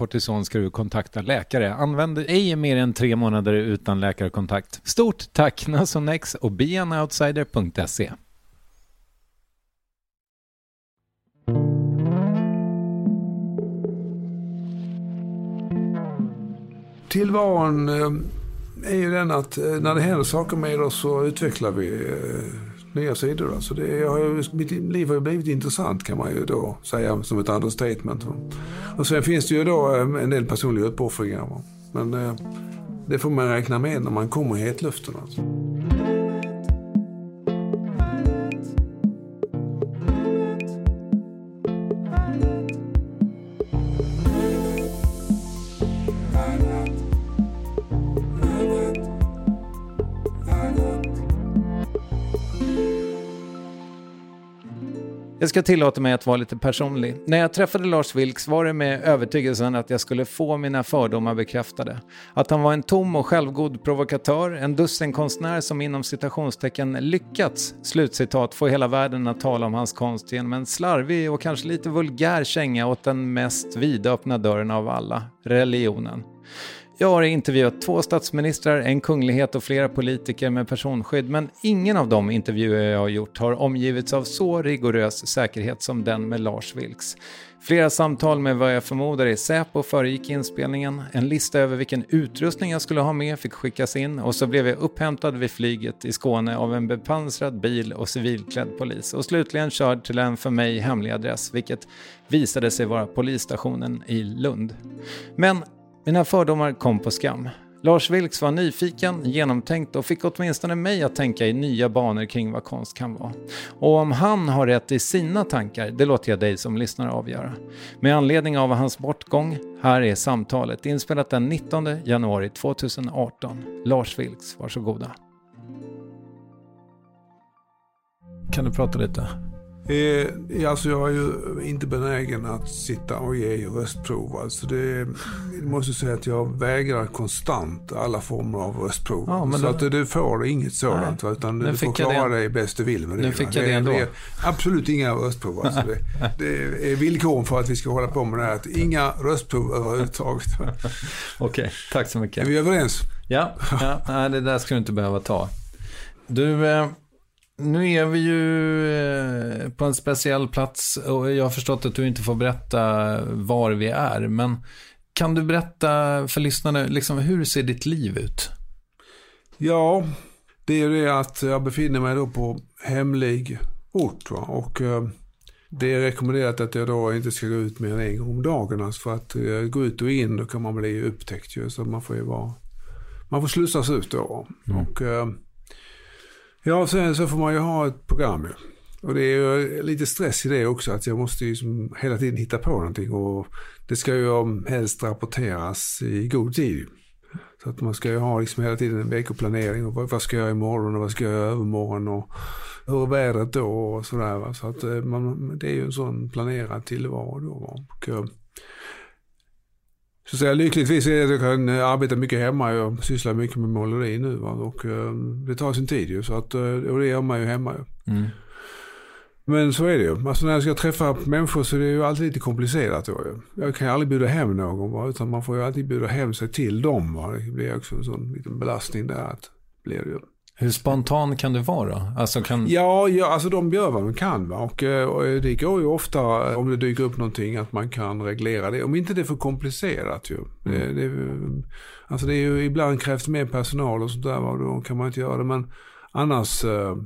kortison ska du kontakta läkare. Använd ej mer än tre månader utan läkarkontakt. Stort tack Nasonex och beanoutsider.se. Tillvaron eh, är ju den att eh, när det händer saker med oss så utvecklar vi eh, nya sidor. alltså. det har mitt liv har ju blivit intressant kan man ju då säga som ett understatement. Och sen finns det ju då eh, en del personliga uppoffringar. Men eh, det får man räkna med när man kommer i hetluften. Alltså. Jag ska tillåta mig att vara lite personlig. När jag träffade Lars Vilks var det med övertygelsen att jag skulle få mina fördomar bekräftade. Att han var en tom och självgod provokatör, en dussinkonstnär som inom citationstecken lyckats, slutcitat, få hela världen att tala om hans konst genom en slarvig och kanske lite vulgär känga åt den mest vidöppna dörren av alla, religionen. Jag har intervjuat två statsministrar, en kunglighet och flera politiker med personskydd, men ingen av de intervjuer jag har gjort har omgivits av så rigorös säkerhet som den med Lars Vilks. Flera samtal med vad jag förmodar är Säpo föregick inspelningen. En lista över vilken utrustning jag skulle ha med fick skickas in och så blev jag upphämtad vid flyget i Skåne av en bepansrad bil och civilklädd polis och slutligen körd till en för mig hemlig adress, vilket visade sig vara polisstationen i Lund. Men mina fördomar kom på skam. Lars Vilks var nyfiken, genomtänkt och fick åtminstone mig att tänka i nya banor kring vad konst kan vara. Och om han har rätt i sina tankar, det låter jag dig som lyssnar avgöra. Med anledning av hans bortgång, här är samtalet inspelat den 19 januari 2018. Lars Vilks, varsågoda. Kan du prata lite? Eh, alltså jag är ju inte benägen att sitta och ge röstprov. Alltså det, jag måste säga att jag vägrar konstant alla former av röstprov. Ja, så då, att du får inget sådant. Va, utan du får klara dig bäst du vill med det. Nu fick jag det ändå. Det är absolut inga röstprov. Alltså det, det är villkoren för att vi ska hålla på med det här. Att inga röstprov överhuvudtaget. Okej, tack så mycket. Är vi överens? Ja, ja nej, det där ska du inte behöva ta. Du, eh, nu är vi ju eh, på en speciell plats och jag har förstått att du inte får berätta var vi är. Men kan du berätta för lyssnarna, liksom, hur ser ditt liv ut? Ja, det är det att jag befinner mig då på hemlig ort. Va? Och eh, det är rekommenderat att jag då inte ska gå ut mer än en gång om dagen. Alltså för att uh, gå ut och in då kan man bli upptäckt ju. Så man får ju vara, man får slussas ut då. Mm. Och Ja, sen så får man ju ha ett program ju. Och det är ju lite stress i det också, att jag måste ju liksom hela tiden hitta på någonting. Och det ska ju helst rapporteras i god tid. Så att man ska ju ha liksom hela tiden en veckoplanering. Och vad ska jag göra imorgon och vad ska jag göra övermorgon. Och hur är vädret då och sådär. Så att eh, man, det är ju en sån planerad tillvaro då. Och, eh, så säga, lyckligtvis är det att jag kan eh, arbeta mycket hemma. Jag sysslar mycket med måleri nu va? och uh, det tar sin tid ju. Så att, uh, och det gör man ju hemma. Ju. Mm. Men så är det ju. Alltså när jag ska träffa människor så är det ju alltid lite komplicerat. Då. Jag kan ju aldrig bjuda hem någon va? utan man får ju alltid bjuda hem sig till dem. Va? Det blir också en sån liten belastning där. Att, blir det ju. Hur spontan kan du vara? Alltså kan... Ja, ja, alltså de gör vad de kan. Va? Och, eh, och det går ju ofta, om det dyker upp någonting, att man kan reglera det. Om inte det är för komplicerat ju. Mm. Det, det, alltså det är ju, ibland krävs mer personal och sådär, och då kan man inte göra det. Men annars eh,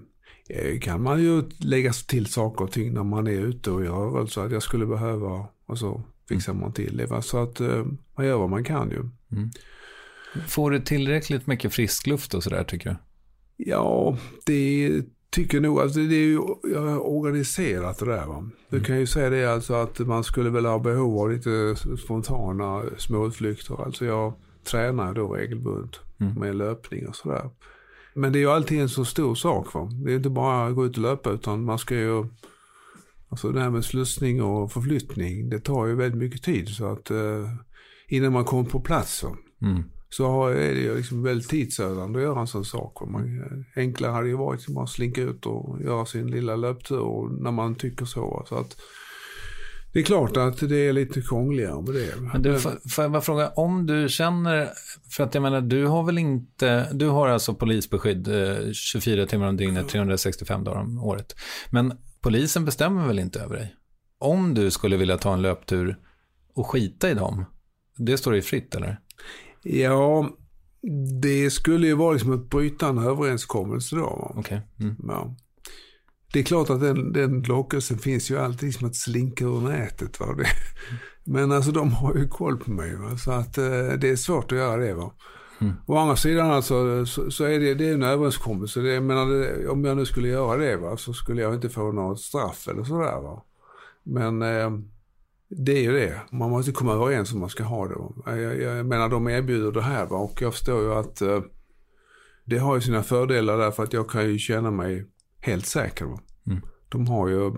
kan man ju lägga till saker och ting när man är ute och gör rörelse. Att jag skulle behöva, och så fixar man till det. Va? Så att eh, man gör vad man kan ju. Mm. Får du tillräckligt mycket frisk luft och sådär tycker du? Ja, det tycker jag nog. Alltså det är ju organiserat det där. Va? Du kan ju säga det alltså att man skulle väl ha behov av lite spontana småutflykter. Alltså jag tränar då regelbundet mm. med löpning och sådär. Men det är ju alltid en så stor sak. Va? Det är inte bara att gå ut och löpa utan man ska ju Alltså det här med slussning och förflyttning, det tar ju väldigt mycket tid. Så att eh, innan man kommer på plats så, mm så är det ju liksom väldigt tidsödande att göra en sån sak. Man, enklare hade ju varit att bara slinka ut och göra sin lilla löptur när man tycker så. så att, det är klart att det är lite krångligare med det. Men du, får, jag bara fråga, om du känner, för att jag menar, du har väl inte, du har alltså polisbeskydd eh, 24 timmar om dygnet, 365 dagar om året. Men polisen bestämmer väl inte över dig? Om du skulle vilja ta en löptur och skita i dem, det står dig fritt eller? Ja, det skulle ju vara liksom att bryta en överenskommelse då. Okay. Mm. Ja. Det är klart att den, den lockelsen finns ju alltid som att slinka ur nätet. Va? Det, men alltså de har ju koll på mig. Va? Så att eh, det är svårt att göra det. Va? Mm. Å andra sidan alltså, så, så, är det, det är en överenskommelse. Det, menar, det, om jag nu skulle göra det va, så skulle jag inte få något straff eller sådär. Va? Men eh, det är ju det. Man måste komma överens om man ska ha det. Jag, jag menar de erbjuder det här va? och jag förstår ju att eh, det har ju sina fördelar därför att jag kan ju känna mig helt säker. Mm. De har ju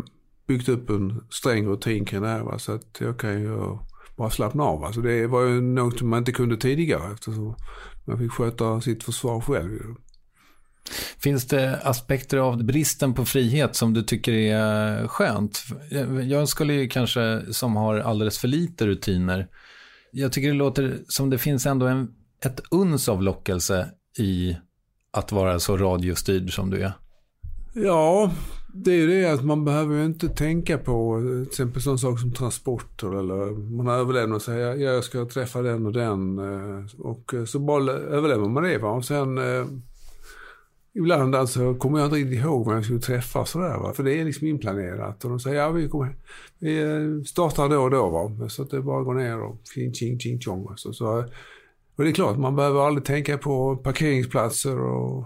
byggt upp en sträng rutin kring det här va? så att jag kan ju bara slappna av. Alltså det var ju något man inte kunde tidigare eftersom man fick sköta sitt försvar själv. Finns det aspekter av bristen på frihet som du tycker är skönt? Jag skulle ju kanske, som har alldeles för lite rutiner, jag tycker det låter som det finns ändå en, ett uns av lockelse i att vara så radiostyrd som du är. Ja, det är ju det att man behöver ju inte tänka på till exempel sådana saker som transporter eller man överlämnar och säger jag ska träffa den och den eh, och så bara överlämnar man det. Va? Och sen eh, Ibland alltså kommer jag inte riktigt ihåg vem jag skulle träffa sådär va. För det är liksom inplanerat. Och de säger ja vi, kommer, vi eh, startar då och då va. Så att det bara går ner och ching ching ching chong. Så, så, och det är klart man behöver aldrig tänka på parkeringsplatser och,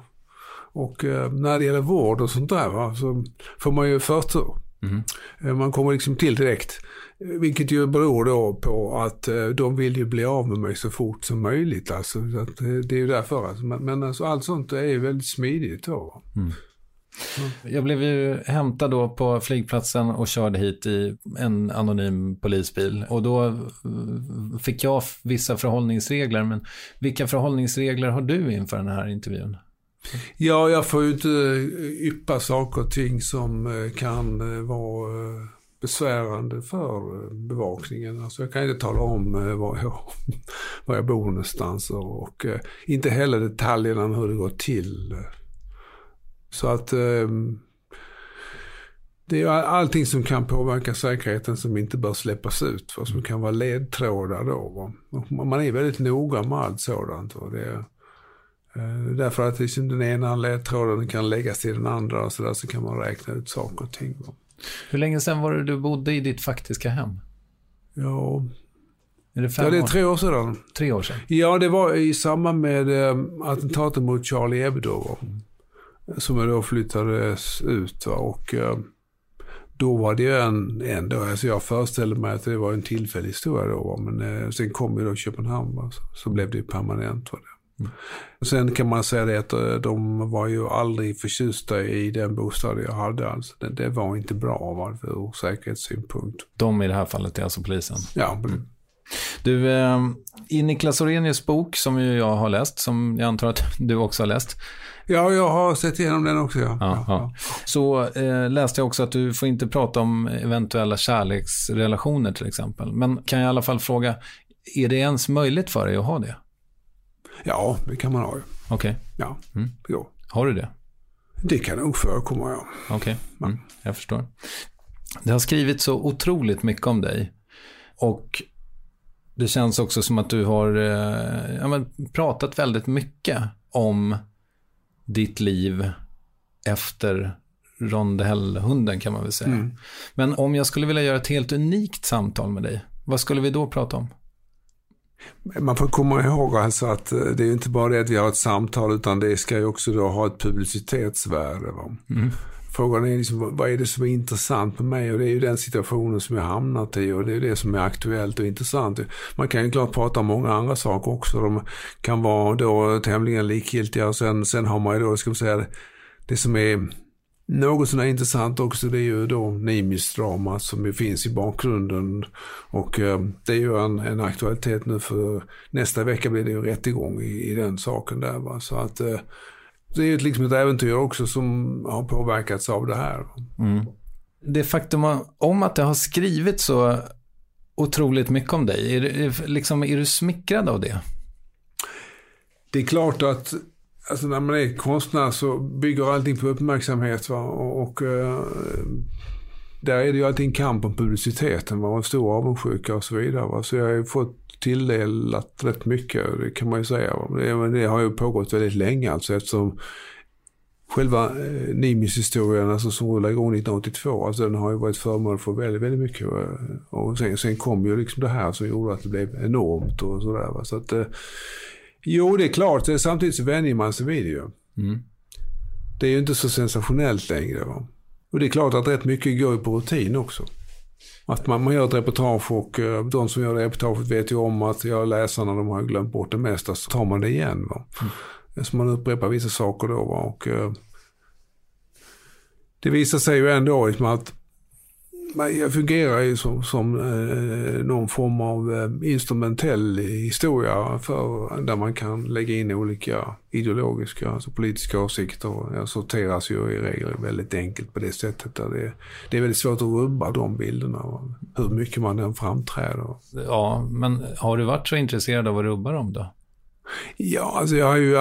och eh, när det gäller vård och sånt där va. Så får man ju förtur. Mm. Man kommer liksom till direkt. Vilket ju beror då på att eh, de vill ju bli av med mig så fort som möjligt. Alltså, att det är ju därför. Alltså. Men, alltså, allt sånt är ju väldigt smidigt då. Mm. Jag blev ju hämtad då på flygplatsen och körde hit i en anonym polisbil. Och då eh, fick jag vissa förhållningsregler. Men vilka förhållningsregler har du inför den här intervjun? Ja, jag får ju inte yppa saker och ting som eh, kan eh, vara besvärande för eh, bevakningen. Alltså jag kan inte tala om eh, var jag, var jag bor någonstans och eh, inte heller detaljerna om hur det går till. Så att ehm, det är allting som kan påverka säkerheten som inte bör släppas ut. Vad som kan vara ledtrådar då. Man är väldigt noga med allt sådant. Va? det är, därför att liksom den ena ledtråden kan läggas till den andra och så där så kan man räkna ut saker och ting. Hur länge sedan var det du bodde i ditt faktiska hem? Ja, är det fem ja, det är tre år sedan. Tre år sedan? Ja, det var i samband med äh, attentatet mot Charlie Hebdo. Mm som då flyttades ut. Och eh, då var det ju en, ändå, alltså jag föreställde mig att det var en tillfällig historia då. Men eh, sen kom ju då Köpenhamn va, så, så blev det ju permanent. Va. Sen kan man säga det att eh, de var ju aldrig förtjusta i den bostad jag hade. Alltså. Det, det var inte bra va, ur säkerhetssynpunkt. De i det här fallet är alltså polisen? Ja. Mm. Du, eh, i Niklas Orenius bok som jag har läst, som jag antar att du också har läst, Ja, jag har sett igenom den också. Ja. ja, ja. Så eh, läste jag också att du får inte prata om eventuella kärleksrelationer till exempel. Men kan jag i alla fall fråga, är det ens möjligt för dig att ha det? Ja, det kan man ha ju. Okej. Okay. Ja, mm. jo. Har du det? Det kan nog förekomma, ja. Okej, okay. mm, jag förstår. Det har skrivit så otroligt mycket om dig. Och det känns också som att du har eh, ja, men, pratat väldigt mycket om ditt liv efter rondellhunden kan man väl säga. Mm. Men om jag skulle vilja göra ett helt unikt samtal med dig, vad skulle vi då prata om? Man får komma ihåg alltså att eh, det är inte bara det att vi har ett samtal utan det ska ju också då ha ett publicitetsvärde. Mm. Frågan är liksom, vad är det som är intressant med mig? Och det är ju den situationen som jag hamnat i och det är det som är aktuellt och intressant. Man kan ju klart prata om många andra saker också. De kan vara då tämligen likgiltiga och sen, sen har man ju då, ska man säga, det som är något som är intressant också det är ju då Nimis-drama som ju finns i bakgrunden. Och eh, det är ju en, en, aktualitet nu för nästa vecka blir det ju rättegång i, i den saken där. Va? Så att eh, det är liksom ett äventyr också som har påverkats av det här. Mm. Det faktum om att det har skrivit så otroligt mycket om dig, är, det, liksom, är du smickrad av det? Det är klart att alltså när man är konstnär så bygger allting på uppmärksamhet. Va? Och, och uh, där är det ju alltid en kamp om publiciteten va? och stor avundsjuka och så vidare. Va? Så jag har ju fått tilldelat rätt mycket, det kan man ju säga. Det, det har ju pågått väldigt länge alltså eftersom själva eh, Nimis-historien alltså, som rullade igång 1982, alltså, den har ju varit föremål för väldigt, väldigt mycket. Eh, och sen, sen kom ju liksom det här som gjorde att det blev enormt och sådär. Så att, eh, jo, det är klart, samtidigt så vänjer man sig vid det ju. Mm. Det är ju inte så sensationellt längre. Va? Och det är klart att rätt mycket går på rutin också. Att man, man gör ett reportage och uh, de som gör reportaget vet ju om att jag läsarna de har glömt bort det mesta. Så tar man det igen. Va? Mm. Så man upprepar vissa saker då. Va? Och, uh, det visar sig ju ändå liksom att jag fungerar ju som, som eh, någon form av eh, instrumentell historia för, där man kan lägga in olika ideologiska, alltså politiska åsikter. Jag sorteras ju i regel väldigt enkelt på det sättet. Där det, det är väldigt svårt att rubba de bilderna, hur mycket man än framträder. Ja, men har du varit så intresserad av att rubba dem då? Ja, alltså jag har ju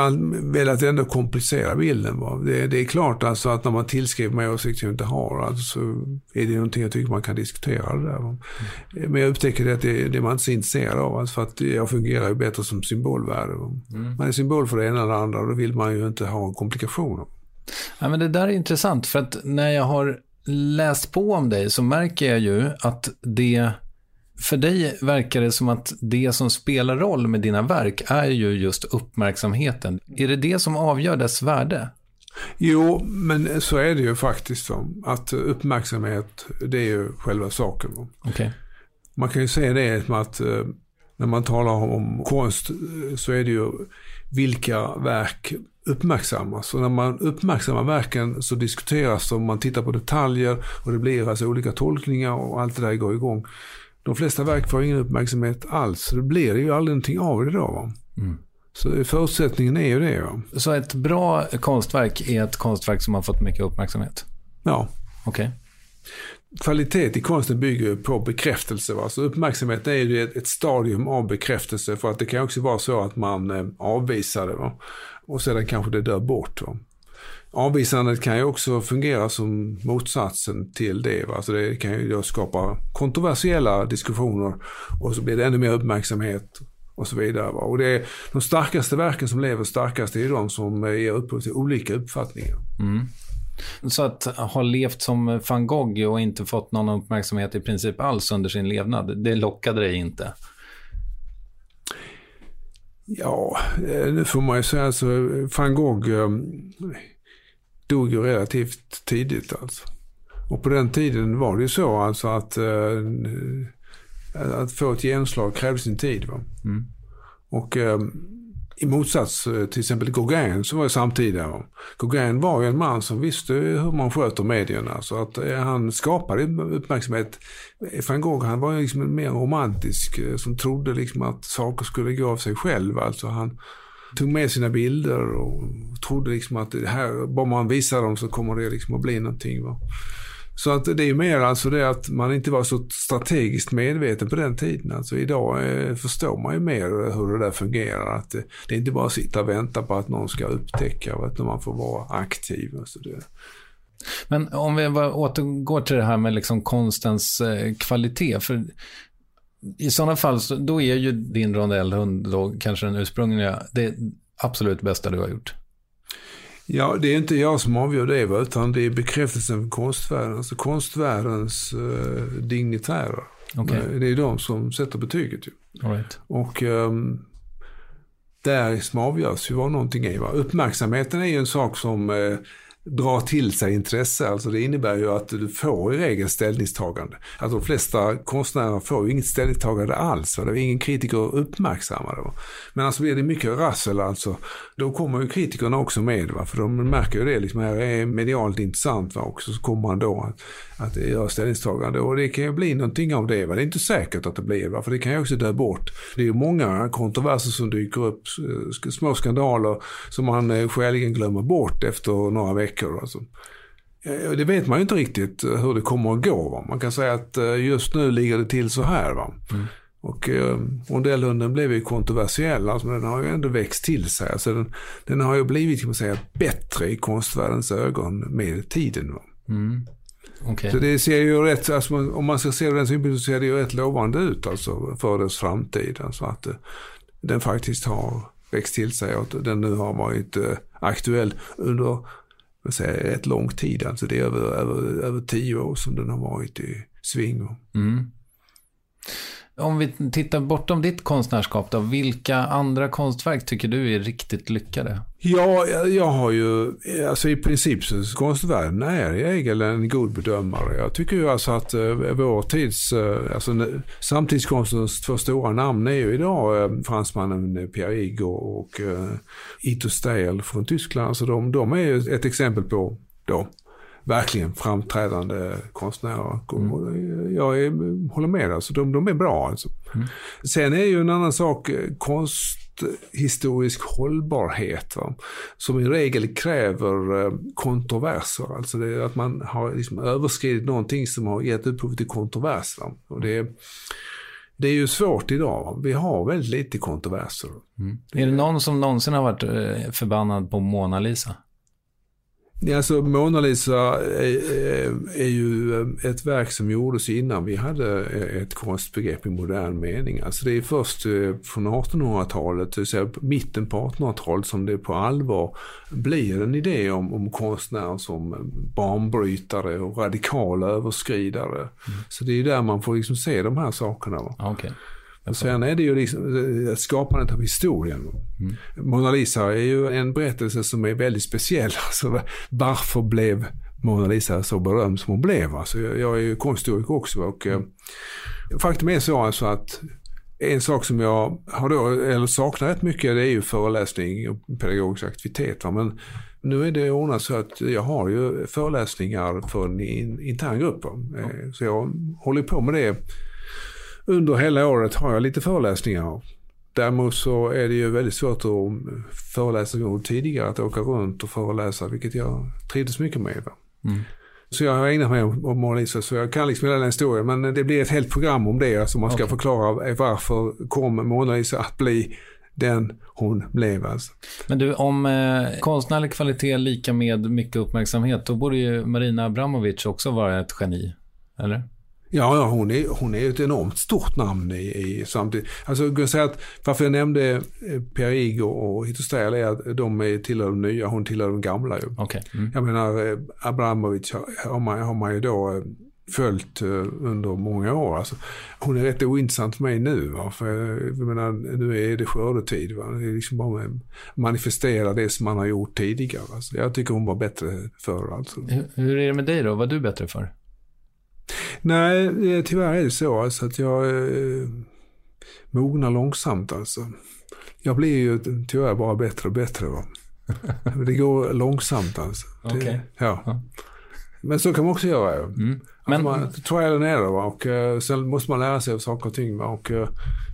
velat ändå komplicera bilden. Va? Det, det, är klart alltså att när man tillskriver mig åsikter jag inte har, alltså, så är det någonting jag tycker man kan diskutera. Det där? Mm. Men jag upptäcker att det, det är man inte så intresserad av, alltså, för att jag fungerar ju bättre som symbolvärde. Mm. Man är symbol för det ena eller det andra och då vill man ju inte ha komplikationer. Ja, men det där är intressant, för att när jag har läst på om dig så märker jag ju att det för dig verkar det som att det som spelar roll med dina verk är ju just uppmärksamheten. Är det det som avgör dess värde? Jo, men så är det ju faktiskt. Att uppmärksamhet, det är ju själva saken. Okay. Man kan ju säga det som att eh, när man talar om konst eh, så är det ju vilka verk uppmärksammas. Och när man uppmärksammar verken så diskuteras de, man tittar på detaljer och det blir alltså olika tolkningar och allt det där går igång. De flesta verk får ingen uppmärksamhet alls. Så det blir ju aldrig någonting av det då. Mm. Så förutsättningen är ju det. Ja. Så ett bra konstverk är ett konstverk som har fått mycket uppmärksamhet? Ja. Okej. Okay. Kvalitet i konsten bygger på bekräftelse. Va? Så uppmärksamhet är ju ett, ett, stadium av bekräftelse. För att det kan också vara så att man eh, avvisar det. Va? Och sedan kanske det dör bort. Va? Avvisandet kan ju också fungera som motsatsen till det. Va? Så det kan ju skapa kontroversiella diskussioner och så blir det ännu mer uppmärksamhet och så vidare. Va? Och det är de starkaste verken som lever starkast är de som ger upphov till olika uppfattningar. Mm. Så att ha levt som van Gogh och inte fått någon uppmärksamhet i princip alls under sin levnad, det lockade dig inte? Ja, eh, nu får man ju säga så. Van Gogh eh, dog ju relativt tidigt alltså. Och på den tiden var det ju så alltså att, eh, att få ett genomslag krävde sin tid. Va? Mm. Och i motsats eh, till exempel Gauguin som var samtida. Gauguin var ju en man som visste hur man sköter medierna. Så att eh, han skapade uppmärksamhet. Van Gogh han var ju liksom mer romantisk eh, som trodde liksom att saker skulle gå av sig själv. Alltså han tog med sina bilder och trodde liksom att det här, bara man visar dem så kommer det liksom att bli någonting. Va? Så att det är mer alltså det att man inte var så strategiskt medveten på den tiden. Alltså idag eh, förstår man ju mer hur det där fungerar. Att det, det är inte bara att sitta och vänta på att någon ska upptäcka, utan man får vara aktiv. Alltså det. Men om vi återgår till det här med liksom konstens eh, kvalitet. För i sådana fall, så, då är ju din rondellhund då kanske den ursprungliga, det absolut bästa du har gjort. Ja, det är inte jag som avgör det, utan det är bekräftelsen för konstvärlden. Alltså konstvärldens eh, dignitärer. Okay. Det är de som sätter betyget. Ju. Right. Och um, där som avgörs ju vad någonting är. Va? Uppmärksamheten är ju en sak som eh, dra till sig intresse. Alltså det innebär ju att du får i regel ställningstagande. Alltså de flesta konstnärer får ju inget ställningstagande alls. Va? Det är ingen kritiker uppmärksammar det. Men alltså blir det mycket rassel alltså, då kommer ju kritikerna också med. Va? För de märker ju det, liksom, här är medialt intressant va? också. Så kommer man då att, att göra ställningstagande. Och det kan ju bli någonting av det. Va? Det är inte säkert att det blir, va? för det kan ju också dö bort. Det är ju många kontroverser som dyker upp, små skandaler som man eh, skäligen glömmer bort efter några veckor. Alltså. Det vet man ju inte riktigt hur det kommer att gå. Va? Man kan säga att eh, just nu ligger det till så här. Va? Mm. Och eh, rondellhunden blev ju kontroversiell, alltså, men den har ju ändå växt till sig. Alltså, den, den har ju blivit kan man säga, bättre i konstvärldens ögon med tiden. Mm. Okay. Så det ser ju rätt, alltså, om man ska se det den synpunkten så ser det ju rätt lovande ut alltså, för dess framtid. Alltså att eh, den faktiskt har växt till sig och den nu har varit eh, aktuell under säga, rätt lång tid. Alltså det är över, över, över tio år som den har varit i sving. Mm. Om vi tittar bortom ditt konstnärskap då, vilka andra konstverk tycker du är riktigt lyckade? Ja, jag har ju, alltså i princip så konstvärlden är i regel en god bedömare. Jag tycker ju alltså att eh, vår tids, eh, alltså samtidskonstens två stora namn är ju idag eh, fransmannen Pierre Igor och eh, Ito Steil från Tyskland. Så alltså de, de är ju ett exempel på då verkligen framträdande konstnärer. Mm. Jag är, håller med, alltså, de, de är bra. Alltså. Mm. Sen är ju en annan sak eh, konsthistorisk hållbarhet. Va? Som i regel kräver eh, kontroverser. Alltså det, att man har liksom överskridit någonting som har gett upphov till kontrovers. Va? Och det, det är ju svårt idag. Vi har väldigt lite kontroverser. Mm. Är det någon som någonsin har varit eh, förbannad på Mona Lisa? Alltså Mona Lisa är, är, ju eh, ett verk som gjordes innan vi hade eh, ett konstbegrepp i modern mening. Alltså det är först eh, från 1800-talet, det vill säga mitten på 1800-talet som det på allvar blir en idé om, om konstnären som banbrytare och radikala överskridare. Mm. Så det är där man får liksom se de här sakerna. Okay. Och sen är det ju liksom eh, skapandet av historien. Mm. Mona Lisa är ju en berättelse som är väldigt speciell. Alltså, varför blev Mona Lisa så berömd som hon blev? Alltså, jag är ju konsthistoriker också. Och, mm. Faktum är så alltså att en sak som jag har då, eller saknar rätt mycket det är ju föreläsning och pedagogisk aktivitet. Va? Men nu är det ordnat så att jag har ju föreläsningar för en intern grupp. Va? Eh, så jag håller på med det. Under hela året har jag lite föreläsningar. Däremot så är det ju väldigt svårt att föreläsa tidigare, att åka runt och föreläsa, vilket jag trivdes mycket med. Mm. Så jag har ägnat mig åt Mona Lisa, så jag kan liksom hela den historien. Men det blir ett helt program om det, alltså man ska okay. förklara varför kom Mona Lisa att bli den hon blev alltså. Men du, om eh, konstnärlig kvalitet lika med mycket uppmärksamhet, då borde ju Marina Abramovic också vara ett geni, eller? Ja, ja hon, är, hon är ett enormt stort namn i, i samtidigt. Alltså, jag kan säga att varför jag nämnde eh, Per Igor och Hitler är att de är tillhör de nya, hon tillhör de gamla. Ju. Okay. Mm. Jag menar, eh, Abramovic har man, har man ju då eh, följt under många år. Alltså, hon är rätt ointressant för mig nu. Va? För jag menar, nu är det skördetid. Va? Det är liksom bara att manifestera det som man har gjort tidigare. Alltså, jag tycker hon var bättre förr. Alltså. Hur, hur är det med dig då? Vad är du bättre för? Nej, tyvärr är det så alltså att jag eh, mognar långsamt alltså. Jag blir ju tyvärr bara bättre och bättre. Va? Det går långsamt alltså. Okay. Det, ja. Men så kan man också göra. Mm. Men... Man trial and error och uh, sen måste man lära sig av saker och ting. Va? Och, uh,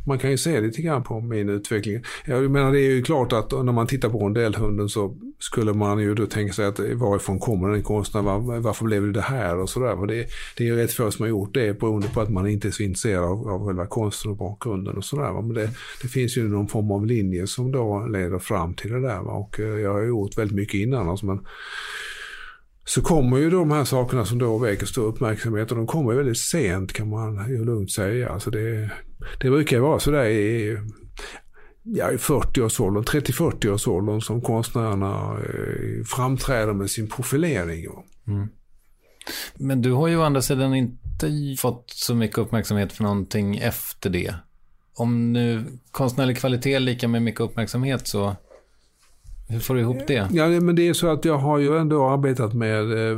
man kan ju se lite grann på min utveckling. Jag menar det är ju klart att när man tittar på rondellhunden så skulle man ju då tänka sig att varifrån kommer den konstnären, var, varför blev det det här och sådär. Det, det är ju rätt få som har gjort det beroende på att man inte är så intresserad av, av själva konsten och bakgrunden och sådär. Men det, det, finns ju någon form av linje som då leder fram till det där. Va? Och eh, jag har gjort väldigt mycket innan. Alltså, men så kommer ju de här sakerna som då väcker stor uppmärksamhet och de kommer väldigt sent kan man ju lugnt säga. Alltså det, det brukar vara sådär i, ja, i 40-årsåldern, 30-40-årsåldern som konstnärerna eh, framträder med sin profilering. Mm. Men du har ju å andra sidan inte fått så mycket uppmärksamhet för någonting efter det. Om nu konstnärlig kvalitet är lika med mycket uppmärksamhet så hur får du ihop det? Ja, men det är så att jag har ju ändå arbetat med eh,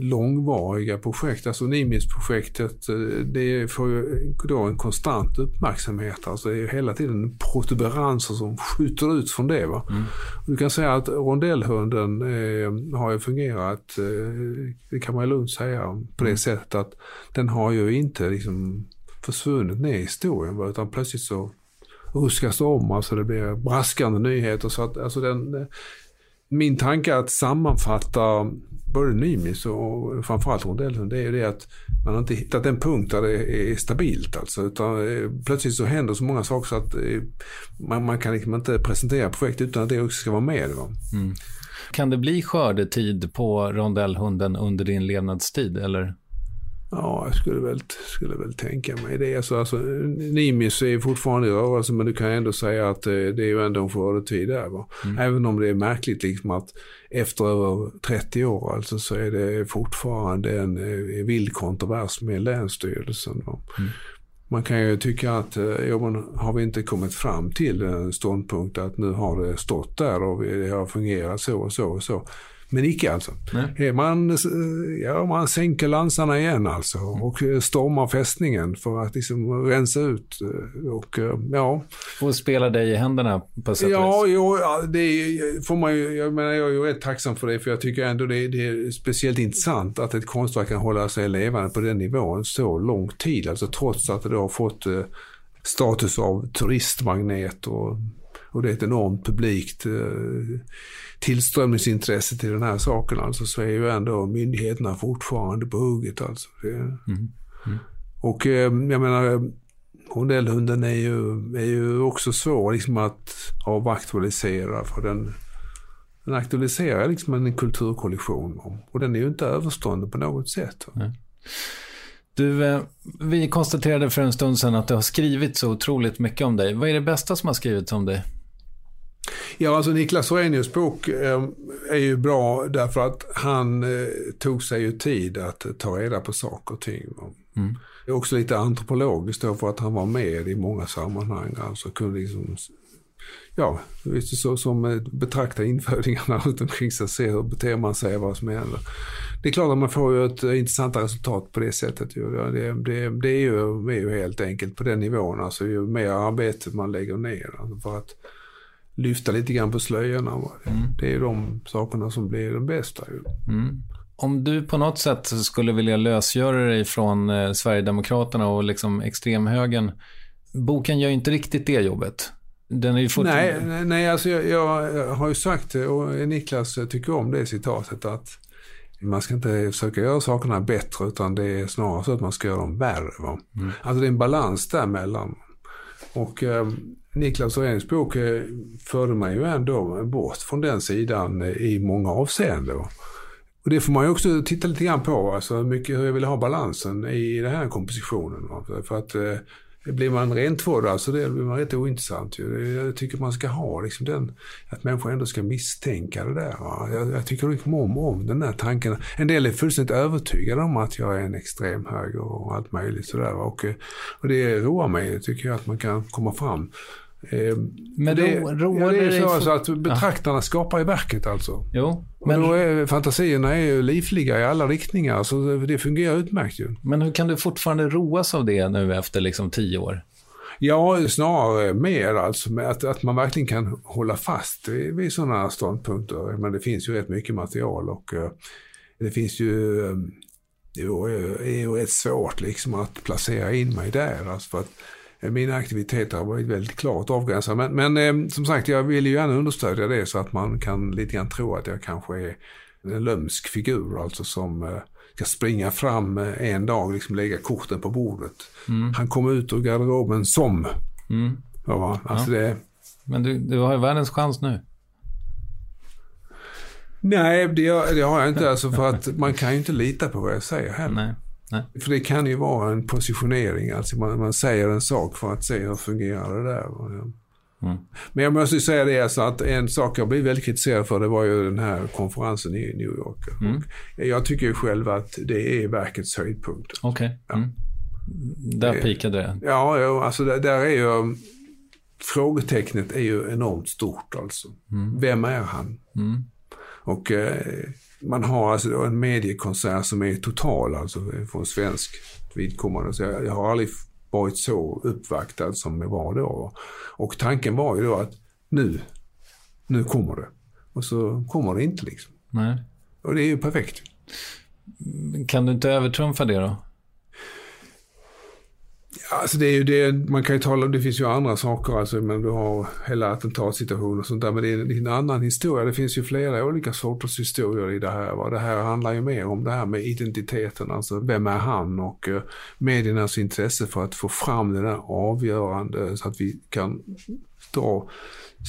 långvariga projekt. Alltså Nimis-projektet, eh, det får ju då en konstant uppmärksamhet. Alltså det är ju hela tiden protuberanser som skjuter ut från det. Va? Mm. Du kan säga att rondellhunden eh, har ju fungerat, eh, det kan man ju lugnt säga, på det mm. sättet att den har ju inte liksom försvunnit ner i historien. Utan plötsligt så ruskas om, alltså det blir braskande nyheter. Så att, alltså den, min tanke att sammanfatta både Nymis och framförallt rondellen, det är ju det att man inte hittat en punkt där det är stabilt. Alltså, utan eh, plötsligt så händer så många saker så att eh, man, man kan liksom inte presentera projekt utan att det också ska vara med. Mm. Kan det bli skördetid på rondellhunden under din levnadstid? Eller? Ja, jag skulle väl, skulle väl tänka mig det. Alltså, alltså, Nimis är fortfarande i rörelse men du kan ändå säga att det, det är ju ändå en skördetid där. Va? Mm. Även om det är märkligt liksom att efter över 30 år alltså, så är det fortfarande en, en vild kontrovers med Länsstyrelsen. Mm. Man kan ju tycka att ja, men har vi inte kommit fram till en ståndpunkt att nu har det stått där och det har fungerat så och så och så. Men icke alltså. Nej. Man, ja, man sänker lansarna igen alltså mm. och stormar fästningen för att liksom rensa ut. Eh, och, eh, ja. Och spela dig i händerna på sätt ja, jo, ja, det får man ju, jag menar jag är ju rätt tacksam för det för jag tycker ändå det, det är speciellt intressant att ett konstverk kan hålla sig levande på den nivån så lång tid. Alltså trots att det har fått eh, status av turistmagnet och, och det är ett enormt publikt eh, tillströmningsintresse till den här saken alltså, så är ju ändå myndigheterna fortfarande på hugget. Alltså. Mm. Mm. Och eh, jag menar, rondellhunden är ju, är ju också svår liksom, att avaktualisera för den, den aktualiserar liksom en kulturkollektion och den är ju inte överstående på något sätt. Mm. Du, eh, vi konstaterade för en stund sedan att det har skrivit så otroligt mycket om dig. Vad är det bästa som har skrivits om dig? Ja, alltså Niklas Orenius bok eh, är ju bra därför att han eh, tog sig ju tid att ta reda på saker och ting. Mm. Det är också lite antropologiskt då för att han var med i många sammanhang. Alltså kunde liksom ja, visst, så, som eh, betraktar infödingarna runt omkring sig, ser hur beter man sig, vad som händer. Det är klart att man får ju ett intressanta resultat på det sättet. Ju. Det, det, det är, ju, är ju helt enkelt på den nivån, alltså ju mer arbete man lägger ner alltså för att lyfta lite grann på slöjorna. Mm. Det är de sakerna som blir de bästa. Mm. Om du på något sätt skulle vilja lösgöra dig från eh, Sverigedemokraterna och liksom extremhögern, boken gör ju inte riktigt det jobbet. Den är ju fortfarande... Nej, nej alltså jag, jag, har ju sagt och Niklas tycker om det citatet att man ska inte försöka göra sakerna bättre utan det är snarare så att man ska göra dem värre. Mm. Alltså det är en balans däremellan. Och eh, Niklas Åhréns bok eh, förde mig ju ändå bort från den sidan eh, i många avseenden. Och det får man ju också titta lite grann på, alltså mycket, hur jag vill ha balansen i den här kompositionen. För att eh, blir man rentvådd, alltså det blir man rätt ointressant. Jag tycker man ska ha liksom den, att människor ändå ska misstänka det där. Jag, jag, tycker liksom om, om den där tanken. En del är fullständigt övertygade om att jag är en extrem höger och allt möjligt sådär. Och, och det roar mig, tycker jag, att man kan komma fram. Eh, men det, ro, ja, det är så alltså att betraktarna ja. skapar i verket alltså. Jo, men då är, fantasierna är ju livliga i alla riktningar, så det fungerar utmärkt ju. Men hur kan du fortfarande roas av det nu efter liksom tio år? Ja, snarare mer alltså, att, att man verkligen kan hålla fast vid, sådana ståndpunkter. Men det finns ju rätt mycket material och uh, det finns ju, um, det är ju rätt svårt liksom att placera in mig där. Alltså för att mina aktiviteter har varit väldigt klart avgränsade. Men, men eh, som sagt, jag vill ju gärna understödja det så att man kan lite grann tro att jag kanske är en lömsk figur, alltså som eh, ska springa fram eh, en dag, liksom lägga korten på bordet. Mm. Han kom ut ur garderoben som. Mm. Ja, alltså ja. Det... Men du, du har ju världens chans nu. Nej, det, det, har jag inte. Alltså för att man kan ju inte lita på vad jag säger heller. Nej. Nej. För det kan ju vara en positionering, alltså man, man säger en sak för att se hur fungerar det där. Mm. Men jag måste säga det alltså att en sak jag blev väldigt kritiserad för det var ju den här konferensen i New York. Mm. jag tycker ju själv att det är verkets höjdpunkt. Okej. Okay. Ja. Mm. Där pikade det. Ja, ja alltså där, där, är ju frågetecknet är ju enormt stort alltså. Mm. Vem är han? Mm. Och eh, man har alltså en mediekonsert som är total, alltså från svensk vidkommande. Så jag, jag har aldrig varit så uppvaktad som jag var då. Och tanken var ju då att nu, nu kommer det. Och så kommer det inte liksom. Nej. Och det är ju perfekt. Kan du inte övertrumfa det då? Alltså det är ju det, man kan ju tala om, det finns ju andra saker, alltså, men du har hela attentatsituationen och sånt där, men det är en annan historia. Det finns ju flera olika sorters historier i det här. Va? Det här handlar ju mer om det här med identiteten, alltså vem är han och uh, mediernas intresse för att få fram det där avgörande så att vi kan dra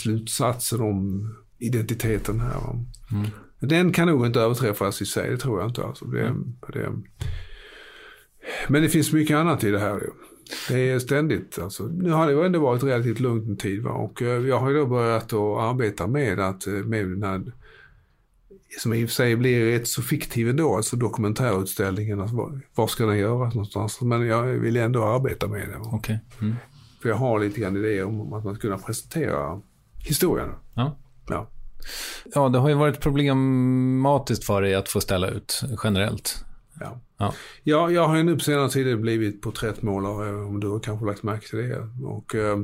slutsatser om identiteten här. Mm. Den kan nog inte överträffas i sig, det tror jag inte. Alltså. Det, mm. det, men det finns mycket annat i det här. Det är ständigt. Alltså, nu har det ändå varit relativt lugnt en tid va? och eh, jag har ju då börjat att arbeta med att eh, med den här som i och för sig blir rätt så fiktiv ändå, alltså dokumentärutställningen. Alltså, var, var ska den göras någonstans? Men jag vill ändå arbeta med det. Okay. Mm. För jag har lite grann idéer om att man ska kunna presentera historien. Ja. Ja. ja, det har ju varit problematiskt för dig att få ställa ut generellt. Ja. Ja. ja, jag har ju nu på senare tid blivit porträttmålare, om du har kanske lagt märke till det. Och, eh,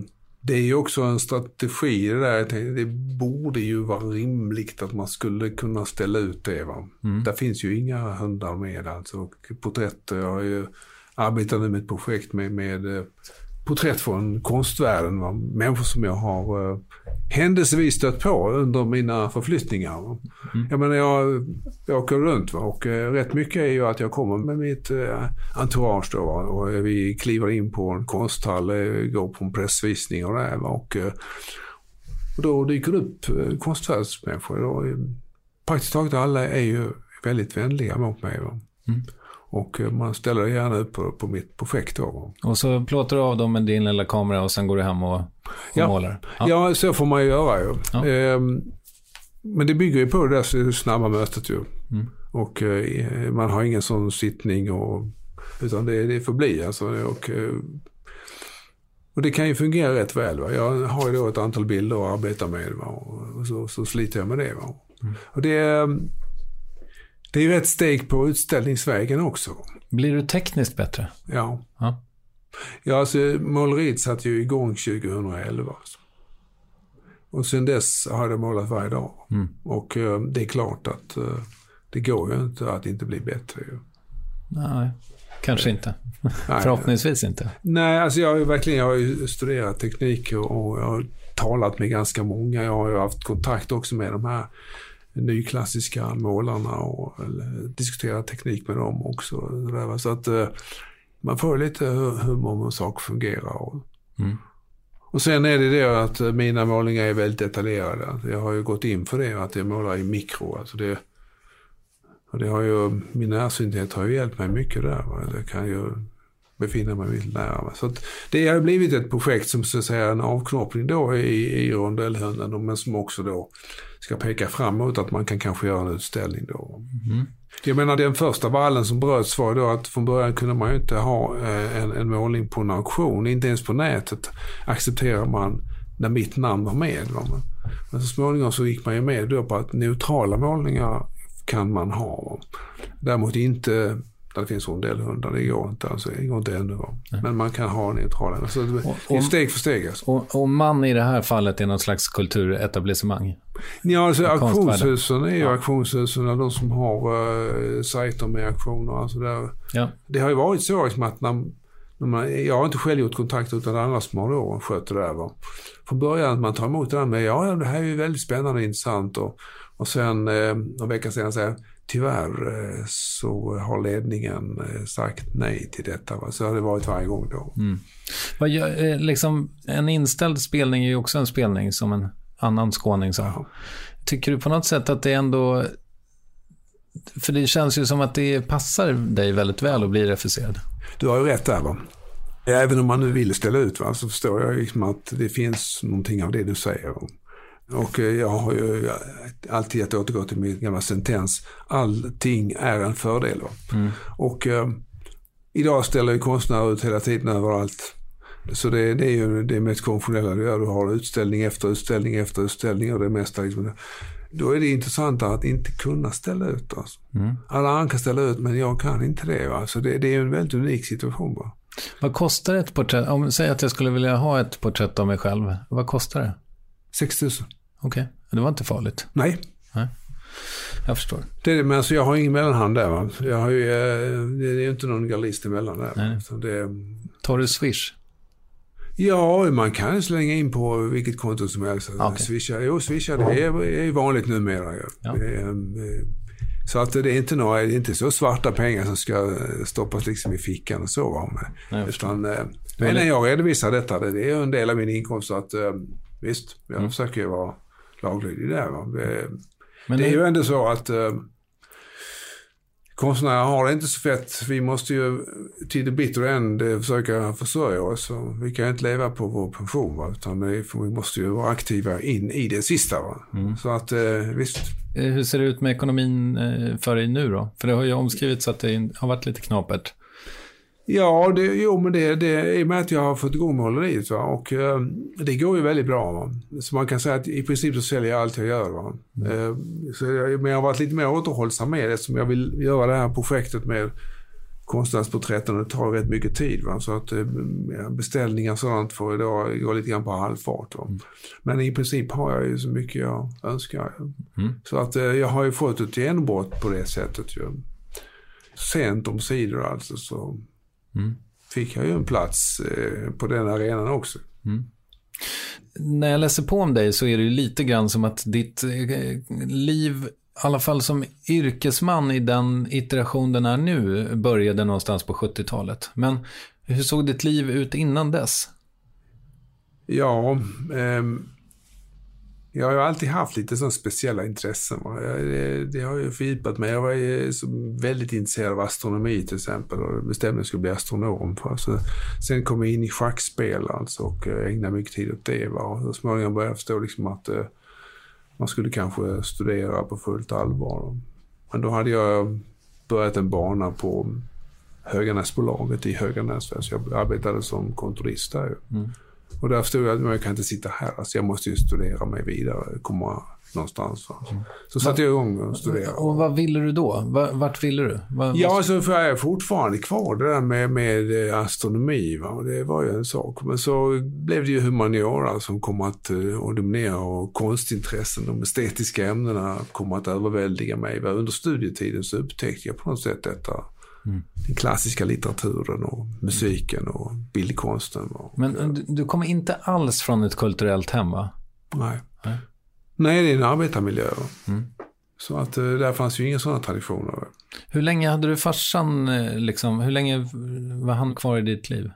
det är ju också en strategi det där. Det borde ju vara rimligt att man skulle kunna ställa ut det. Va? Mm. Där finns ju inga hundar med alltså. Och porträtter, jag har ju arbetat med ett projekt med, med eh, porträtt från konstvärlden. Va? Människor som jag har händelsevis stött på under mina förflyttningar. Mm. Jag menar, jag, jag åker runt va? och uh, rätt mycket är ju att jag kommer med mitt uh, entourage då, va? och vi kliver in på en konsthall, uh, går på en pressvisning och det. Va? Och, uh, och då dyker det upp uh, konstvärldsmänniskor. Och, praktiskt taget alla är ju väldigt vänliga mot mig. Mm. Och eh, man ställer gärna upp på, på mitt projekt. Då. Och så plåtar du av dem med din lilla kamera och sen går du hem och, och ja. målar? Ja. ja, så får man ju göra ju. Ja. Ehm, men det bygger ju på det där snabba mötet ju. Mm. Och eh, man har ingen sån sittning och, utan det, det får bli alltså. Och, eh, Och det kan ju fungera rätt väl. Va? Jag har ju då ett antal bilder att arbeta med va? och så, så sliter jag med det. Va? Mm. Och det är, det är ju ett steg på utställningsvägen också. Blir du tekniskt bättre? Ja. Ja, ja alltså, måleriet satte ju igång 2011. Alltså. Och sen dess har jag målat varje dag. Mm. Och uh, det är klart att uh, det går ju inte att inte bli bättre. Ju. Nej, kanske inte. Nej, Förhoppningsvis inte. Nej, alltså jag har ju verkligen jag har ju studerat teknik och jag har talat med ganska många. Jag har ju haft kontakt också med de här nyklassiska målarna och diskuterat teknik med dem också. Så att uh, man får lite hur, hur många saker fungerar. Och, mm. Och sen är det det att mina målningar är väldigt detaljerade. Jag har ju gått in för det, att jag målar i mikro. Alltså det, och det har ju, min närsynthet har ju hjälpt mig mycket där. Jag kan ju befinna mig väldigt nära. Så det har blivit ett projekt som så att säga en avknoppning då i, i rondellhunden, men som också då ska peka framåt att man kan kanske göra en utställning då. Mm. Jag menar den första vallen som bröts var då att från början kunde man ju inte ha eh, en, en målning på en auktion. Inte ens på nätet accepterar man när mitt namn var med. Men så småningom så gick man ju med då på att neutrala målningar kan man ha. Däremot inte det finns rondellhundar, det går inte. Alltså, det går inte ännu. Men man kan ha neutrala. Alltså, det är steg för steg. Alltså. Och, och, man i det här fallet är något slags kulturetablissemang? Ja, alltså auktionshusen är ju ja. auktionshusen, de som har uh, sajter med auktioner. Alltså där. Ja. Det har ju varit så liksom, att när, när man, jag har inte själv gjort kontakt utan andra som har då skött det där. Va? Från början att man tar emot det där med, ja det här är ju väldigt spännande och intressant. Och, och sen eh, några veckor senare säger Tyvärr eh, så har ledningen eh, sagt nej till detta. Så har det varit varje gång då. Mm. Gör, eh, liksom, en inställd spelning är ju också en spelning som en annan skåning sa. Ja. Tycker du på något sätt att det ändå... För det känns ju som att det passar dig väldigt väl att bli refuserad. Du har ju rätt där. Va? Även om man nu vill ställa ut va, så förstår jag liksom att det finns någonting av det du säger. Och eh, jag har ju alltid att återgå till min gamla sentens. Allting är en fördel. Mm. Och eh, idag ställer ju konstnärer ut hela tiden överallt. Så det, det är ju det mest konventionella du gör. Du har utställning efter utställning efter utställning och det mesta. Liksom. Då är det intressant att inte kunna ställa ut. Alltså. Mm. Alla andra kan ställa ut men jag kan inte det. Alltså det, det är en väldigt unik situation. Bara. Vad kostar ett porträtt? Om säg att jag skulle vilja ha ett porträtt av mig själv. Vad kostar det? 6 000. Okej, okay. det var inte farligt. Nej. Nej. Jag förstår. Det, men alltså jag har ingen mellanhand där. Va? Jag har ju, eh, det är ju inte någon gallist emellan där. Nej. Så det, Tar du Swish? Ja, man kan slänga in på vilket konto som helst. Okay. Swisha, jo, swisha det är, är vanligt numera. Ja. Är, eh, så att det är inte, några, det är inte så svarta pengar som ska stoppas liksom i fickan och så. Va? Nej, Utan, eh, men när jag redovisar detta, det är en del av min inkomst. Att, Visst, jag mm. försöker ju vara laglydig där. Det, Men det är ju ändå så att eh, konstnärer har det inte så fett. Vi måste ju till det bitter end försöka försörja oss. Vi kan inte leva på vår pension. Va? Utan vi måste ju vara aktiva in i det sista. Mm. Så att eh, visst. Eh, hur ser det ut med ekonomin eh, för dig nu då? För det har ju omskrivits att det har varit lite knapert. Ja, det, jo, men det, det, i och med att jag har fått igång måleriet va? och eh, det går ju väldigt bra. Va? Så man kan säga att i princip så säljer jag allt jag gör. Va? Mm. Eh, så jag, men jag har varit lite mer återhållsam med det eftersom jag vill göra det här projektet med konstnärsporträtten. Det tar rätt mycket tid. Va? Så att eh, beställningar och sådant får idag gå lite grann på halvfart. Mm. Men i princip har jag ju så mycket jag önskar. Mm. Så att eh, jag har ju fått ett genombrott på det sättet. Ju. Sent om sidor alltså. Så Mm. Fick jag ju en plats eh, på den arenan också. Mm. När jag läser på om dig så är det ju lite grann som att ditt eh, liv, i alla fall som yrkesman i den iteration den är nu, började någonstans på 70-talet. Men hur såg ditt liv ut innan dess? Ja, eh, jag har ju alltid haft lite sådana speciella intressen. Det, eh, det, har ju fördjupat mig. Jag var ju väldigt intresserad av astronomi till exempel och bestämde mig att jag skulle bli astronom. Så, sen kom jag in i schackspel alltså, och eh, ägnade mycket tid åt det. Va? Och så småningom började jag förstå liksom att eh, man skulle kanske studera på fullt allvar. Men då hade jag börjat en bana på Höganäsbolaget i Höganäs. Så jag arbetade som kontorist där. Mm. Och där förstod jag att jag kan inte sitta här. Alltså jag måste ju studera mig vidare, komma någonstans. Alltså. Så satte jag igång och studerade. Och vad ville du då? Va- Vart ville du? Va- Ja, alltså, för jag är fortfarande kvar det där med, med eh, astronomi. Va? Och det var ju en sak. Men så blev det ju humaniora som kom att uh, att dominera och konstintressen, de estetiska ämnena kom att överväldiga mig. Va? Under studietiden så upptäckte jag på något sätt detta. Den klassiska litteraturen och musiken och bildkonsten. Och, Men du, du kommer inte alls från ett kulturellt hem va? nej. Nej. nej, det är en arbetarmiljö. Mm. Så att uh, där fanns ju inga sådana traditioner. Hur länge hade du farsan, eh, liksom, hur länge var han kvar i ditt liv?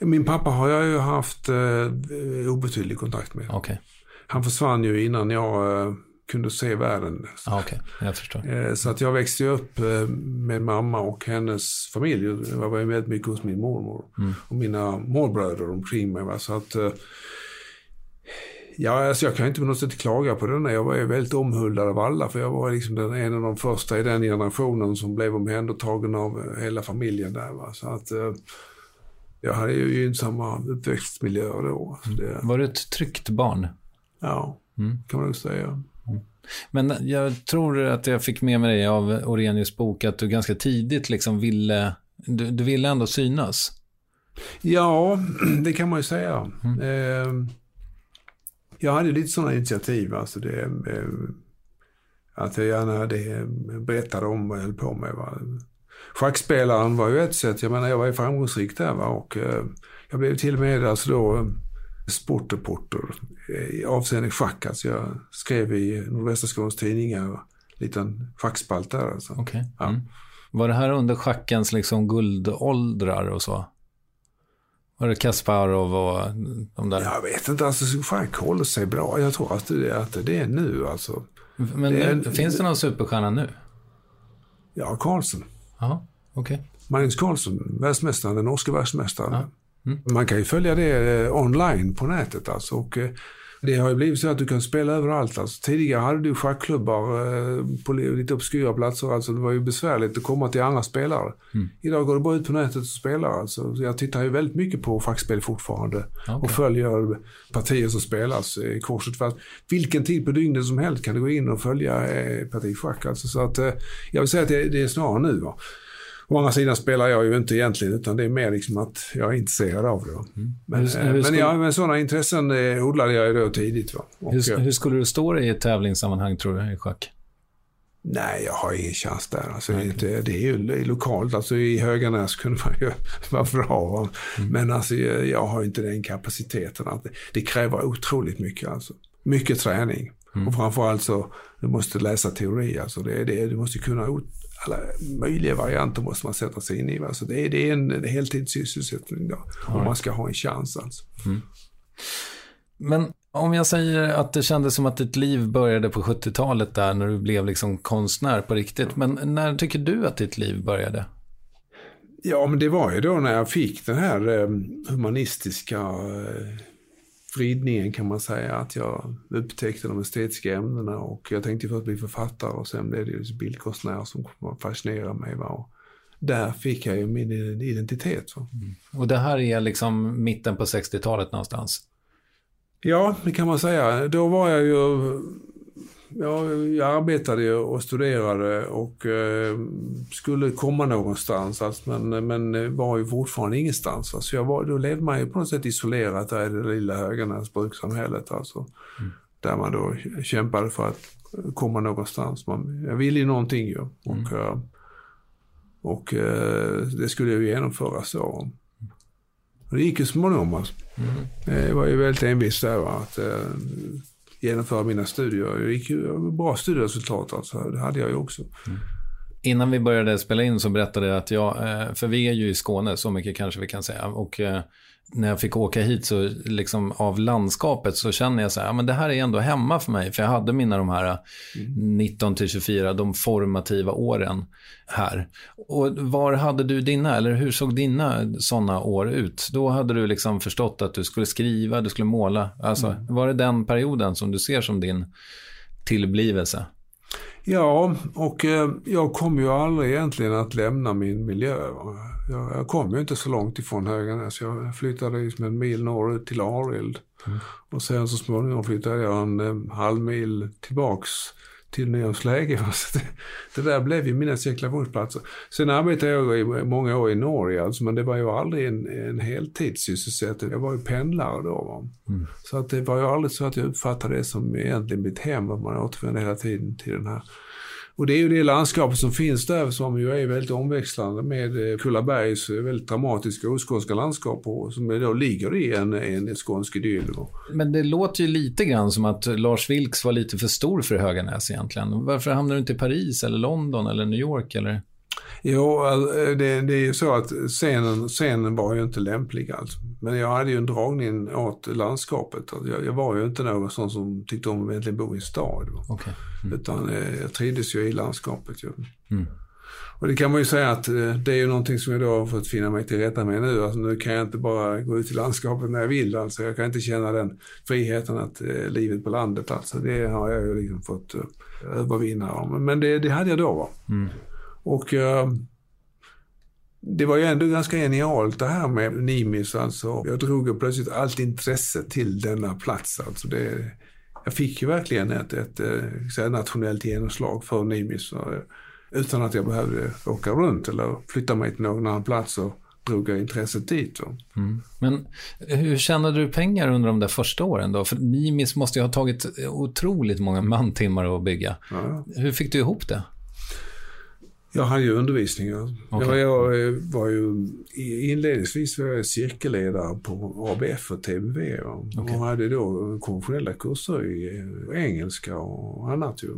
Min pappa har jag ju haft uh, obetydlig kontakt med. Okej, Han försvann ju innan jag eh, kunde se världen. ja, okej, jag förstår. Eh, Så att jag växte upp eh, med mamma och hennes familj. Jag var väldigt mycket hos min mormor och mina morbröder omkring mig. Va? Så att, eh, ja, alltså jag kan inte på något sätt klaga på den. Jag var ju väldigt omhuldad av alla för jag var liksom den, en av de första i den generationen som blev omhändertagen av hela familjen där. Va? Så att jag hade ju gynnsamma uppväxtmiljöer då. Så det, Var du ett tryggt barn? ja, kan man nog säga. Men jag tror att jag fick med mig av Orenius bok att du ganska tidigt liksom ville, du, du ville ändå synas. Ja, det kan man ju säga. Eh, jag hade lite sådana initiativ. Alltså det, eh, att jag gärna det, berättade om vad jag höll på med. Va? Schackspelaren var ju ett sätt. Jag menar, jag var ju framgångsrik där. Va? Och, eh, jag blev till och med alltså då, eh, sportreporter eh, avseende schack. Alltså jag skrev i Nordvästra Skånes Tidningar en liten schackspalt där. Alltså. Okej. Ja. Mm. Var det här under schackens liksom guldåldrar och så? Var det Kasparov och de där? Jag vet inte, alltså schack håller sig bra. Jag tror att det, att det är nu alltså. Men det nu, finns det någon superstjärna nu? Ja, Karlsson. Ja, okej. Magnus Carlsen, världsmästaren, den norske världsmästaren. Ja. Mm. Man kan ju följa det eh, online på nätet alltså. Och, eh, det har ju blivit så att du kan spela överallt. Alltså, tidigare hade du schackklubbar eh, på li- lite obskyra platser. Alltså, det var ju besvärligt att komma till andra spelare. Mm. Idag går du bara ut på nätet och spelar. Alltså. Så Jag tittar ju väldigt mycket på schackspel fortfarande. Okej. Och följer partier som spelas eh, kors och tvärs. Vilken tid på dygnet som helst kan du gå in och följa eh, parti schack. Alltså. Så att, jag vill säga att det, det är snarare nu. Va? Å andra sidan spelar jag ju inte egentligen utan det är mer liksom att jag är intresserad av det. va. Men, Hur- eh, hur men, skulle- ja, men sådana intressen eh, odlade jag ju då tidigt. Va? Och, Hur, eh, hur skulle du stå dig i ett tävlingssammanhang tror du i schack? Nej, jag har ingen chans där. Alltså, det, är inte- det är ju lokalt. Alltså, I Höganäs kunde man ju vara bra. va. Men alltså, jag, har inte den kapaciteten. Att det, det kräver otroligt mycket. Alltså. Mycket träning. Och framförallt så du måste läsa teori. Alltså, det, det, du måste kunna alla möjliga varianter måste man sätta sig in i. Va? Så det, är, det är en heltidssysselsättning då, om man ska ha en chans. Alltså. Men om jag säger att det kändes som att ditt liv började på 70-talet där när du blev liksom konstnär på riktigt. Men när tycker du att ditt liv började? Ja, men det var ju då när jag fick den här eh, humanistiska vridningen kan man säga. Att jag upptäckte de estetiska ämnena och jag tänkte först bli författare och sen blev det ju bildkonstnär som kom att fascinera mig. Va? Och där fick jag ju min identitet. Va? Och det här är liksom mitten på 60-talet någonstans. Ja, det kan man säga. Då var jag ju... Ja, jag arbetade och studerade och eh, skulle komma någonstans. Alltså, men, men var ju fortfarande ingenstans. Alltså, jag var, då levde man ju på något sätt isolerat där i det lilla Höganäs brukssamhället. Alltså, Där man då kämpade för att komma någonstans. Man, jag ville ju någonting ju. Och, eh, och eh, det skulle jag ju genomföra så. Och det gick ju småningom. Alltså. Jag var ju väldigt envis där va, att genomföra mina studier. Jag gick ju bra studieresultat alltså. Det hade jag ju också. Mm. Innan vi började spela in så berättade jag att jag, eh, för vi är ju i Skåne, så mycket kanske vi kan säga. Och eh, när jag fick åka hit så liksom av landskapet så känner jag så här, ja, men det här är ändå hemma för mig. För jag hade mina de här 19 till 24, de formativa åren här. Och var hade du dina, eller hur såg dina sådana år ut? Då hade du liksom förstått att du skulle skriva, du skulle måla. Alltså, var det den perioden som du ser som din tillblivelse? Ja, och eh, jag kom ju aldrig egentligen att lämna min miljö. Jag, jag kom ju inte så långt ifrån Höganäs. Jag flyttade liksom en mil norrut till Arild. Mm. Och sen så småningom flyttade jag en, en halv mil tillbaks till Nyhamnsläge. Det, det där blev ju mina cirkulationsplatser. Sen arbetade jag i många år i Norge, alltså, men det var ju aldrig en, en heltidssysselsättning. Jag var ju pendlare då. Mm. Så att det var ju aldrig så att jag uppfattade det som egentligen mitt hem, att man återvände hela tiden till den här och det är ju det landskapet som finns där som ju är väldigt omväxlande med eh, Kullabergs eh, väldigt dramatiska oskånska landskap och som då ligger i en, en skånsk idyll. Men det låter ju lite grann som att Lars Vilks var lite för stor för Höganäs egentligen. Varför hamnade du inte i Paris eller London eller New York eller? Jo, det, det är ju så att scenen, scenen var ju inte lämplig alltså. Men jag hade ju en dragning åt landskapet. Jag, jag var ju inte någon sån som tyckte om att bo i en stad. Okay. Mm. Utan eh, jag trivdes ju i landskapet. Ju. Mm. Och det kan man ju säga att eh, det är ju någonting som jag då har fått finna mig till rätta med nu. Alltså nu kan jag inte bara gå ut i landskapet när jag vill. Alltså jag kan inte känna den friheten att eh, livet på landet. Alltså det har jag ju liksom fått eh, övervinna. Men det, det hade jag då. Mm. Och eh, det var ju ändå ganska genialt det här med Nimis. Alltså. Jag drog ju plötsligt allt intresse till denna plats. Alltså det, jag fick ju verkligen ett, ett, ett eh, nationellt genomslag för Nimis. Eh, utan att jag behövde åka runt eller flytta mig till någon annan plats och drog jag intresset dit. Mm. Men hur tjänade du pengar under de där första åren då? För Nimis måste ju ha tagit otroligt många mantimmar att bygga. Ja. Hur fick du ihop det? Jag hade ju undervisningar. Okay. Jag, jag var ju inledningsvis var jag cirkelledare på ABF och TBV okay. och hade då konventionella kurser i engelska och annat. Ju.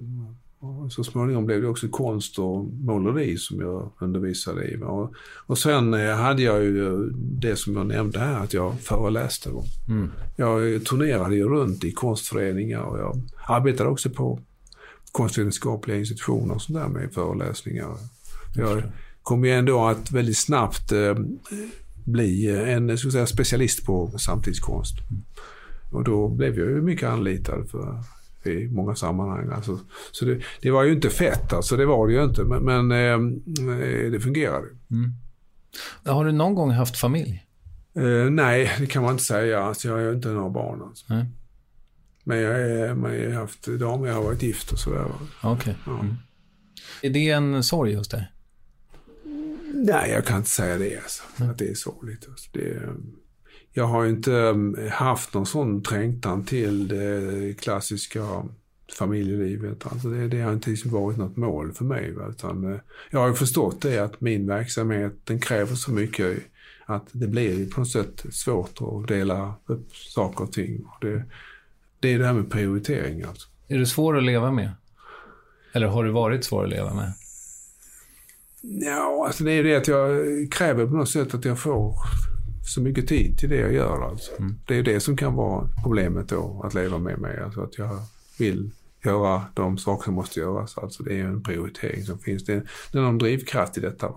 Och så småningom blev det också konst och måleri som jag undervisade i. Och, och sen eh, hade jag ju det som jag nämnde här, att jag föreläste. Mm. Jag turnerade ju runt i konstföreningar och jag arbetade också på konstvetenskapliga institutioner och sånt där med föreläsningar. Jag kom ju ändå att väldigt snabbt eh, bli en ska säga, specialist på samtidskonst. Och då blev jag ju mycket anlitad för, i många sammanhang. Alltså, så det, det, var ju inte fett, alltså, det var det ju inte, men, men eh, det fungerade. Mm. Har du någon gång haft familj? Eh, nej, det kan man inte säga. Alltså, jag har ju inte några barn. Alltså. Mm. Men jag, är, jag har haft damer, jag har varit gift och sådär. Okej. Okay. Ja. Mm. Är det en sorg hos dig? Nej, jag kan inte säga det. Alltså, mm. Att det är sorgligt. Alltså, det, jag har inte um, haft någon sån trängtan till det klassiska familjelivet. Alltså det, det har inte liksom varit något mål för mig. Utan, eh, jag har förstått det att min verksamhet den kräver så mycket att det blir på något sätt svårt att dela upp saker och ting. Det, det är det här med prioritering. Alltså. Är du svår att leva med? Eller har du varit svår att leva med? Ja, alltså det är det att jag kräver på något sätt att jag får så mycket tid till det jag gör. Alltså. Mm. Det är det som kan vara problemet då, att leva med mig. Alltså att jag vill göra de saker som måste göras. Alltså det är en prioritering som finns. Det är, det är någon drivkraft i detta.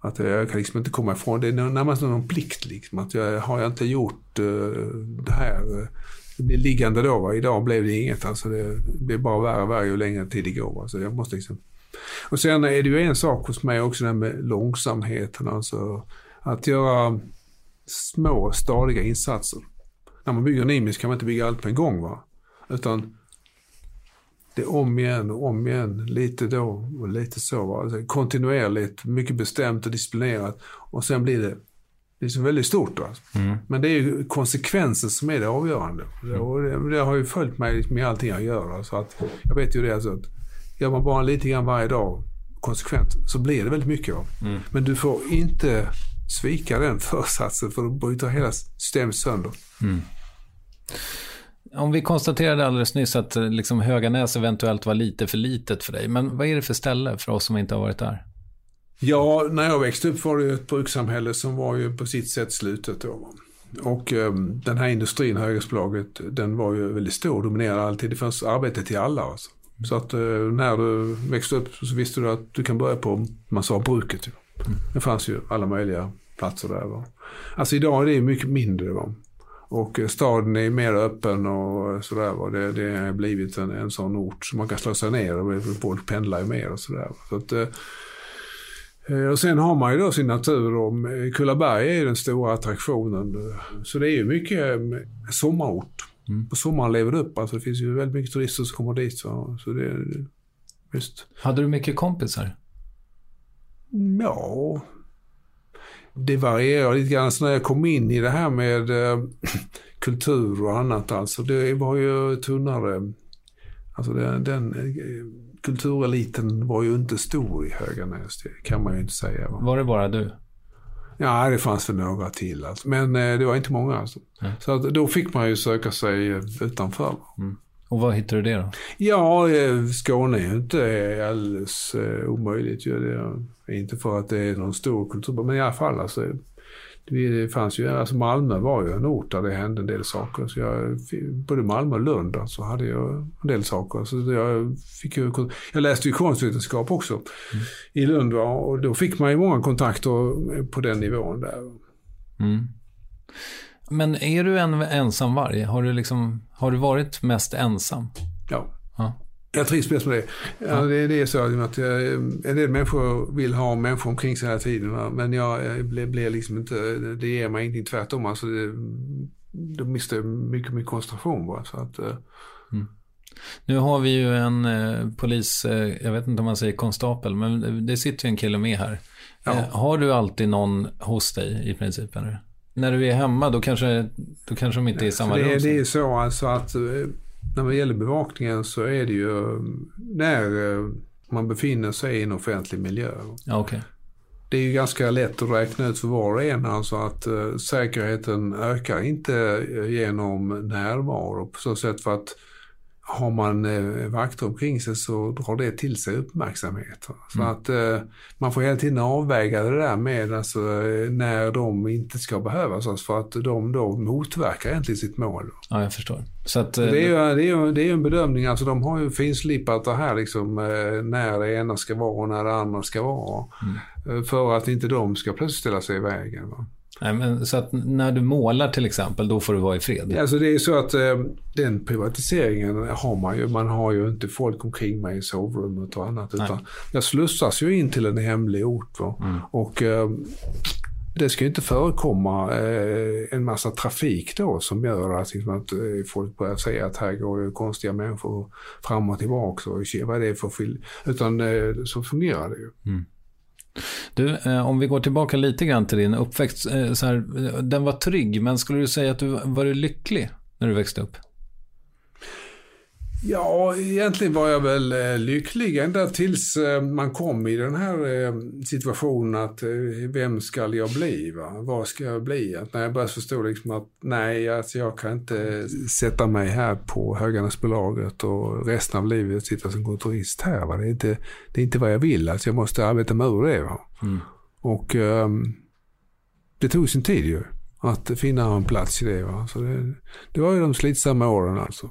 Att jag kan liksom inte komma ifrån det. är närmast någon plikt. Liksom. Att jag, har jag inte gjort uh, det här det blir liggande då. Va? Idag blev det inget. Alltså det blir bara värre och värre ju längre tid det går. Så jag måste liksom... Och sen är det ju en sak hos mig också, det här med långsamheten. Alltså att göra små stadiga insatser. När man bygger Nimis kan man inte bygga allt på en gång. Va? Utan det är om igen och om igen, lite då och lite så. Va? Alltså kontinuerligt, mycket bestämt och disciplinerat. Och sen blir det det är så väldigt stort. Mm. Men det är ju konsekvensen som är det avgörande. Och det, det, har ju följt mig med allting jag gör. Alltså att, jag vet ju det alltså att gör man bara lite grann varje dag konsekvent så blir det väldigt mycket. Mm. Men du får inte svika den försatsen för då bryter hela systemet sönder. Mm. Om vi konstaterade alldeles nyss att liksom Höganäs eventuellt var lite för litet för dig. Men vad är det för ställe för oss som inte har varit där? Ja, när jag växte upp var det ett brukssamhälle som var ju på sitt sätt slutet då. Och eh, den här industrin, Höghusbolaget, den var ju väldigt stor, och dominerade alltid. Det fanns arbete till alla. Alltså. Så att eh, när du växte upp så visste du att du kan börja på, man sa bruket. Ju. Det fanns ju alla möjliga platser där. Va? Alltså idag är det mycket mindre. Va? Och eh, staden är mer öppen och sådär. Det, det har blivit en, en sån ort som man kan slå sig ner och folk pendlar ju mer och sådär. Så att, eh, Eh, och sen har man ju då sin natur och Kullaberg är ju den stora attraktionen. Så det är ju mycket eh, sommarort. Mm. På sommaren lever det upp. Alltså det finns ju väldigt mycket turister som kommer dit. Så, så det, visst. Hade du mycket kompisar? Ja, det varierar lite grann. Så när jag kom in i det här med eh, kultur och annat, alltså det var ju tunnare. Alltså den, den kultureliten var ju inte stor i Höganäs, det kan man ju inte säga. Va? Var det bara du? Ja, det fanns väl några till. Alltså. Men eh, det var inte många. Alltså. Mm. Så att, då fick man ju söka sig eh, utanför. Mm. Och vad hittade du det då? Ja, eh, Skåne är ju inte alldeles eh, omöjligt. Ju. Det är inte för att det är någon stor kultur, men i alla fall. Alltså, det fanns ju, alltså Malmö var ju en ort där det hände en del saker. Så jag, både Malmö och Lund alltså, hade jag en del saker. Så jag, fick ju, jag läste ju konstvetenskap också mm. i Lund och då fick man ju många kontakter på den nivån där. Mm. Men är du en ensam varg? Har du, liksom, har du varit mest ensam? Ja. Ja. Jag trivs bäst med det. Ja, det, det är så att jag, en del människor vill ha människor omkring sig hela tiden. Men jag blir, blir liksom inte, det ger mig ingenting tvärtom. Alltså det, då mister jag mycket, mycket koncentration bara. Så att, eh. mm. Nu har vi ju en eh, polis, eh, jag vet inte om man säger konstapel, men det sitter ju en kille med här. Ja. Eh, har du alltid någon hos dig i princip? Eller? När du är hemma, då kanske, då kanske de inte är i samma det, rum? Det är så alltså att eh, när det gäller bevakningen så är det ju när eh, man befinner sig i en offentlig miljö. Ja, okay. Det är ju ganska lätt att räkna ut för var och en alltså att uh, säkerheten ökar inte genom närvaro på så sätt för att har man eh, vakter omkring sig så drar det till sig uppmärksamhet. Så mm. att eh, man får hela tiden avväga det där med alltså, eh, när de inte ska behövas. För att de då motverkar egentligen sitt mål. Ja, jag förstår. Så att, det, är ju, det, är ju, det är en bedömning, alltså de har ju finslipat det här liksom eh, när det ena ska vara och när det andra ska vara. Mm. Eh, för att inte de ska plötsligt ställa sig i vägen. Va? Nej, men så att när du målar till exempel, då får du vara i fred? Alltså det är så att eh, den privatiseringen har man ju. Man har ju inte folk omkring mig i sovrummet och annat. Utan jag slussas ju in till en hemlig ort. Mm. Och eh, det ska ju inte förekomma eh, en massa trafik då som gör att, liksom, att eh, folk börjar säga att här går ju konstiga människor fram och tillbaka. Och vad är det för film? Utan eh, så fungerar det ju. Mm. Du, eh, om vi går tillbaka lite grann till din uppväxt. Eh, så här, eh, den var trygg, men skulle du säga att du var du lycklig när du växte upp? Ja, egentligen var jag väl eh, lycklig ända tills eh, man kom i den här eh, situationen att vem ska jag bli? Va? Vad ska jag bli? Att när jag började förstå liksom att nej, alltså jag kan inte sätta mig här på Höganäsbolaget och resten av livet sitta som kontorist här. Va? Det, är inte, det är inte vad jag vill, alltså jag måste arbeta mig ur det. Mm. Och um, det tog sin tid ju att finna en plats i det. Va? Så det, det var ju de slitsamma åren alltså.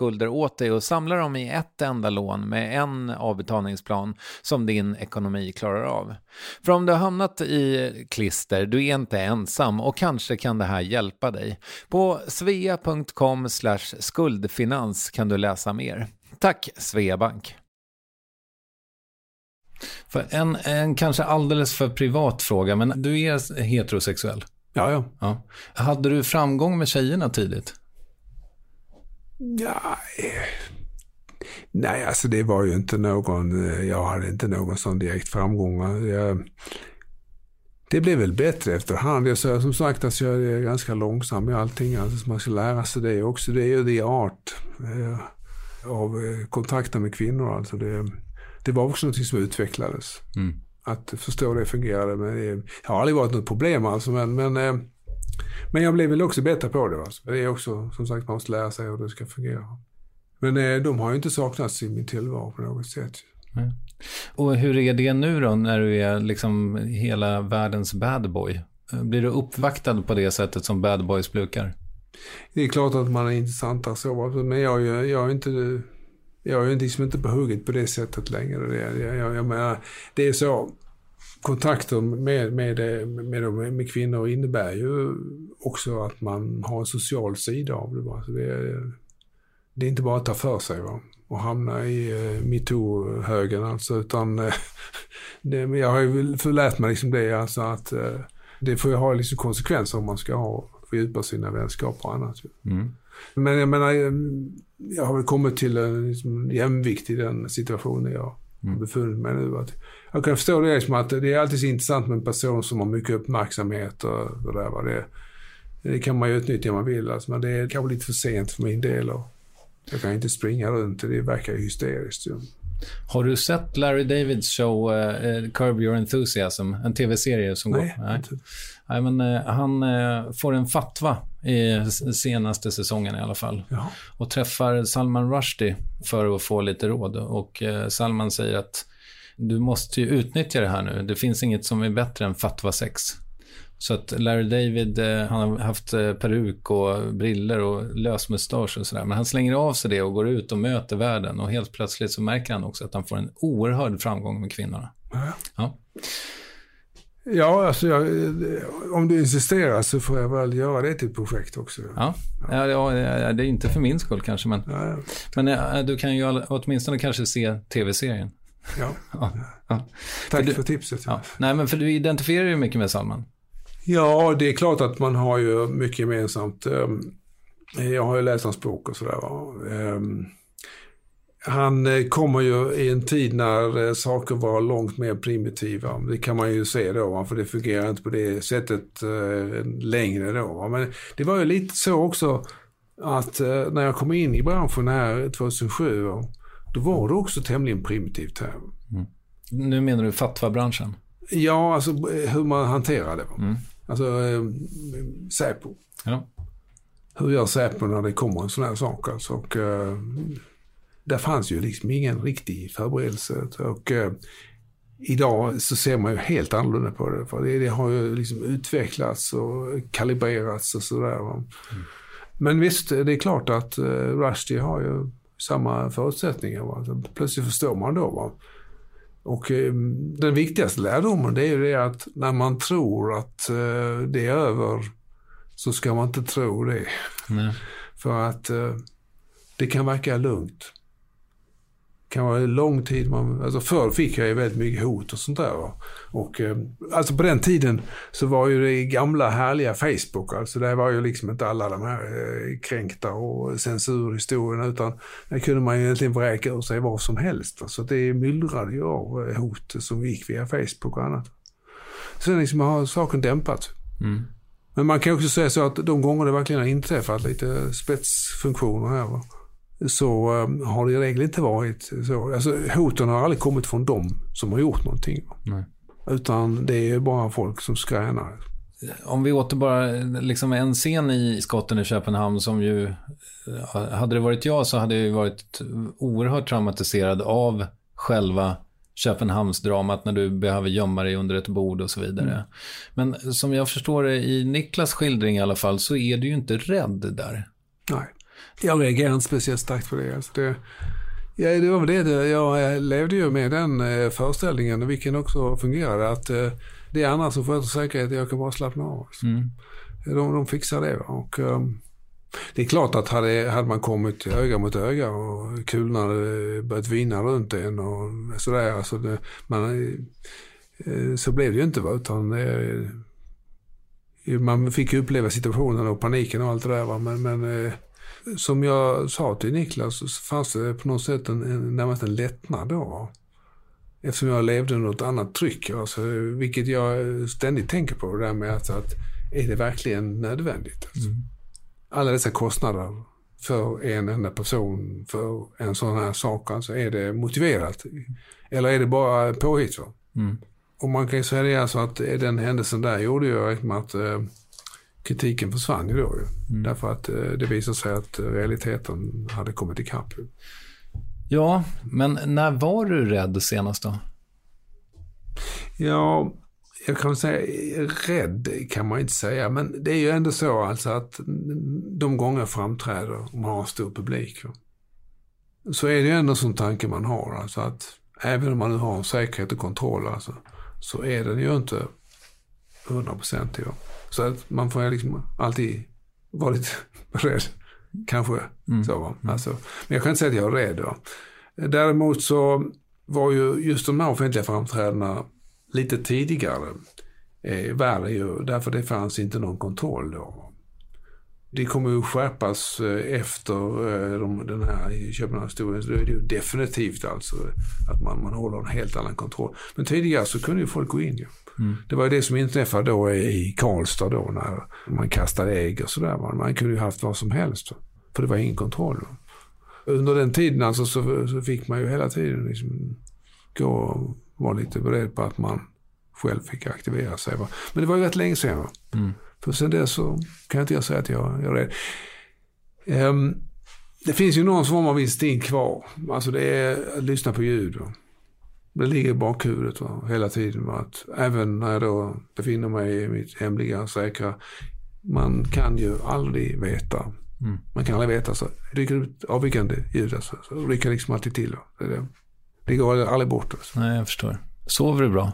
skulder åt dig och samla dem i ett enda lån med en avbetalningsplan som din ekonomi klarar av. För om du har hamnat i klister, du är inte ensam och kanske kan det här hjälpa dig. På svea.com skuldfinans kan du läsa mer. Tack Sveabank! För en, en kanske alldeles för privat fråga, men du är heterosexuell? Ja, ja. ja. Hade du framgång med tjejerna tidigt? Ja, nej, alltså det var ju inte någon, jag hade inte någon sån direkt framgång. Jag, det blev väl bättre efterhand. Jag sa som sagt att alltså, jag är ganska långsam i allting. Alltså, man ska lära sig det också. Det är ju the art eh, av eh, kontakter med kvinnor. Alltså det, det var också något som utvecklades. Mm. Att förstå det fungerade. Men det har aldrig varit något problem alltså. Men, men eh, men jag blev väl också bättre på det. Alltså. Det är också, som sagt, man måste lära sig hur det ska fungera. Men eh, de har ju inte saknats i min tillvaro på något sätt. Mm. Och hur är det nu då, när du är liksom hela världens bad boy? Blir du uppvaktad på det sättet som bad boys brukar? Det är klart att man är intressantare så, men jag, jag, jag är inte... Jag är liksom inte på hugget på det sättet längre. Jag, jag, jag menar, det är så kontakter med, med, med, med, kvinnor innebär ju också att man har en social sida av det. Alltså det, är, det är inte bara att ta för sig va? och hamna i uh, metoo-högen alltså, utan uh, det, jag har ju förlärt mig liksom det alltså att uh, det får ju ha liksom konsekvenser om man ska ha, fördjupa sina vänskaper och annat. Mm. Men jag menar, jag har väl kommit till en liksom, jämvikt i den situationen jag mm. befunnit mig nu. Att jag kan förstå det som att det är alltid så intressant med en person som har mycket uppmärksamhet och det där. Det, det kan man ju utnyttja om man vill, alltså, men det är kanske lite för sent för min del. Och jag kan inte springa runt, det verkar hysteriskt. Ju. Har du sett Larry Davids show uh, Curb Your Enthusiasm? En tv-serie som Nej, går... Nej, inte. Nej men uh, han uh, får en fatwa i senaste säsongen i alla fall. Ja. Och träffar Salman Rushdie för att få lite råd. Och Salman säger att du måste ju utnyttja det här nu. Det finns inget som är bättre än fatwa sex. Så att Larry David, eh, han har haft eh, peruk och briller och lösmustasch och sådär. Men han slänger av sig det och går ut och möter världen. Och helt plötsligt så märker han också att han får en oerhörd framgång med kvinnorna. Ja. Ja, alltså jag, om du insisterar så får jag väl göra det till ett projekt också. Ja, ja. ja, det är inte för min skull kanske, men, ja, men eh, du kan ju åtminstone kanske se tv-serien. Ja. ja. Tack för, för tipset. Nej, men för du identifierar ju mycket med Salman. Ja, det är klart att man har ju mycket gemensamt. Ehm, jag har ju läst hans bok och sådär. Ehm, han eh, kommer ju i en tid när eh, saker var långt mer primitiva. Det kan man ju se då, för det fungerar inte på det sättet eh, längre då. Men det var ju lite så också att när jag kom in i branschen här 2007, då var det också tämligen primitivt här. Mm. Nu menar du fatwa-branschen? Ja, alltså hur man hanterar det. Mm. Alltså eh, Säpo. Ja. Hur gör Säpo när det kommer en sån här sak? Alltså, och, eh, där fanns ju liksom ingen riktig förberedelse. Och, eh, idag så ser man ju helt annorlunda på det. För det, det har ju liksom utvecklats och kalibrerats och sådär. Mm. Men visst, det är klart att uh, Rushdie har ju samma förutsättningar. Va? Plötsligt förstår man då. Va? Och eh, den viktigaste lärdomen det är ju det att när man tror att eh, det är över så ska man inte tro det. Nej. För att eh, det kan verka lugnt. Kan vara lång tid. Man, alltså förr fick jag ju väldigt mycket hot och sånt där. Och eh, alltså på den tiden så var ju det gamla härliga Facebook. Alltså det var ju liksom inte alla de här eh, kränkta och censurhistorierna utan där kunde man ju egentligen vräka ur sig vad som helst. Så det myllrade ju av eh, hot som gick via Facebook och annat. Sen liksom har saken dämpats. Mm. Men man kan också säga så att de gånger det verkligen har inträffat lite spetsfunktioner här va? Så um, har det i regel inte varit så. Alltså, hoten har aldrig kommit från dem som har gjort någonting. Nej. Utan det är bara folk som skränar. Om vi åter bara, liksom en scen i skotten i Köpenhamn som ju, hade det varit jag så hade jag varit oerhört traumatiserad av själva Köpenhamnsdramat när du behöver gömma dig under ett bord och så vidare. Mm. Men som jag förstår det i Niklas skildring i alla fall så är du ju inte rädd där. Nej, jag reagerar inte speciellt starkt på det. Alltså det Ja, det var väl det. Jag levde ju med den eh, föreställningen, vilken också fungerade. Att eh, det är andra som sköter säkerhet, jag kan bara slappna av. Alltså. Mm. De, de fixar det. Och, um, det är klart att hade, hade man kommit öga mot öga och kulorna hade börjat vina runt en och sådär. Alltså det, man, eh, så blev det ju inte. Va? Utan det, man fick uppleva situationen och paniken och allt det där. Va? Men, men som jag sa till Niklas så fanns det på något sätt en, en, närmast en lättnad då. Eftersom jag levde under ett annat tryck. Alltså, vilket jag ständigt tänker på. Det där med att, att är det verkligen nödvändigt? Alltså? Mm. Alla dessa kostnader för en enda person för en sån här sak. Alltså, är det motiverat? Eller är det bara påhitt? Mm. Och man kan ju säga det alltså att den händelsen där gjorde ju att eh, kritiken försvann ju då. Mm. Därför att eh, det visade sig att realiteten hade kommit ikapp. Ja, men när var du rädd senast då? Ja, jag kan säga rädd kan man inte säga. Men det är ju ändå så alltså att de gånger jag framträder och man har stor publik. Så är det ju ändå som tanke man har. Alltså att även om man nu har säkerhet och kontroll alltså, så är den ju inte hundraprocentig. Så att man får liksom alltid vara lite rädd. Kanske mm. så. Va? Alltså, men jag kan inte säga att jag är rädd. Va? Däremot så var ju just de här offentliga framträdandena lite tidigare eh, värre ju, därför det fanns inte någon kontroll då. Det kommer ju skärpas eh, efter eh, de, den här Köpenhamnshistorien. Det är ju definitivt alltså att man, man håller en helt annan kontroll. Men tidigare så kunde ju folk gå in ju. Mm. Det var ju det som inträffade då i Karlstad då när man kastade ägg och sådär. Man kunde ju haft vad som helst. För det var ingen kontroll. Under den tiden alltså så, så fick man ju hela tiden liksom gå och vara lite beredd på att man själv fick aktivera sig. Men det var ju rätt länge sedan. Mm. För sen dess så kan inte jag säga att jag, jag är rädd. Um, det finns ju någon form av instinkt kvar. Alltså det är att lyssna på ljud. Va? Det ligger i bakhuvudet va? hela tiden. Va? Att även när jag då befinner mig i mitt hemliga säkra. Man kan ju aldrig veta. Mm. Man kan aldrig veta. Så dyker det ut avvikande ljud alltså, så rycker liksom alltid till. Det, det, det går aldrig bort. Alltså. Nej, jag förstår. Sover du bra?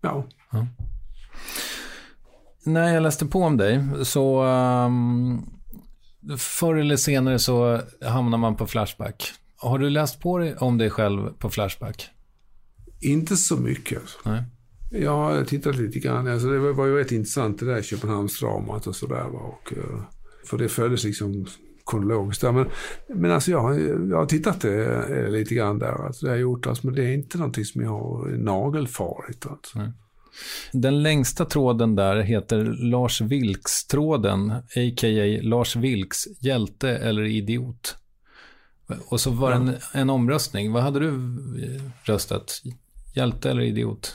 Ja. ja. När jag läste på om dig så um, förr eller senare så hamnar man på Flashback. Har du läst på dig om dig själv på Flashback? Inte så mycket. Alltså. Nej. Jag har tittat lite grann. Alltså det var ju rätt intressant det där Köpenhamnsdramat och sådär. Eh, för det följdes liksom kronologiskt där. Men, men alltså jag, jag har tittat det, eh, lite grann där. Alltså det har gjort, alltså, men det är inte någonting som jag har nagelfarit. Alltså. Nej. Den längsta tråden där heter Lars Vilks-tråden, a.k.a. Lars Vilks, hjälte eller idiot. Och så var det en, en omröstning. Vad hade du röstat? Hjälte eller idiot?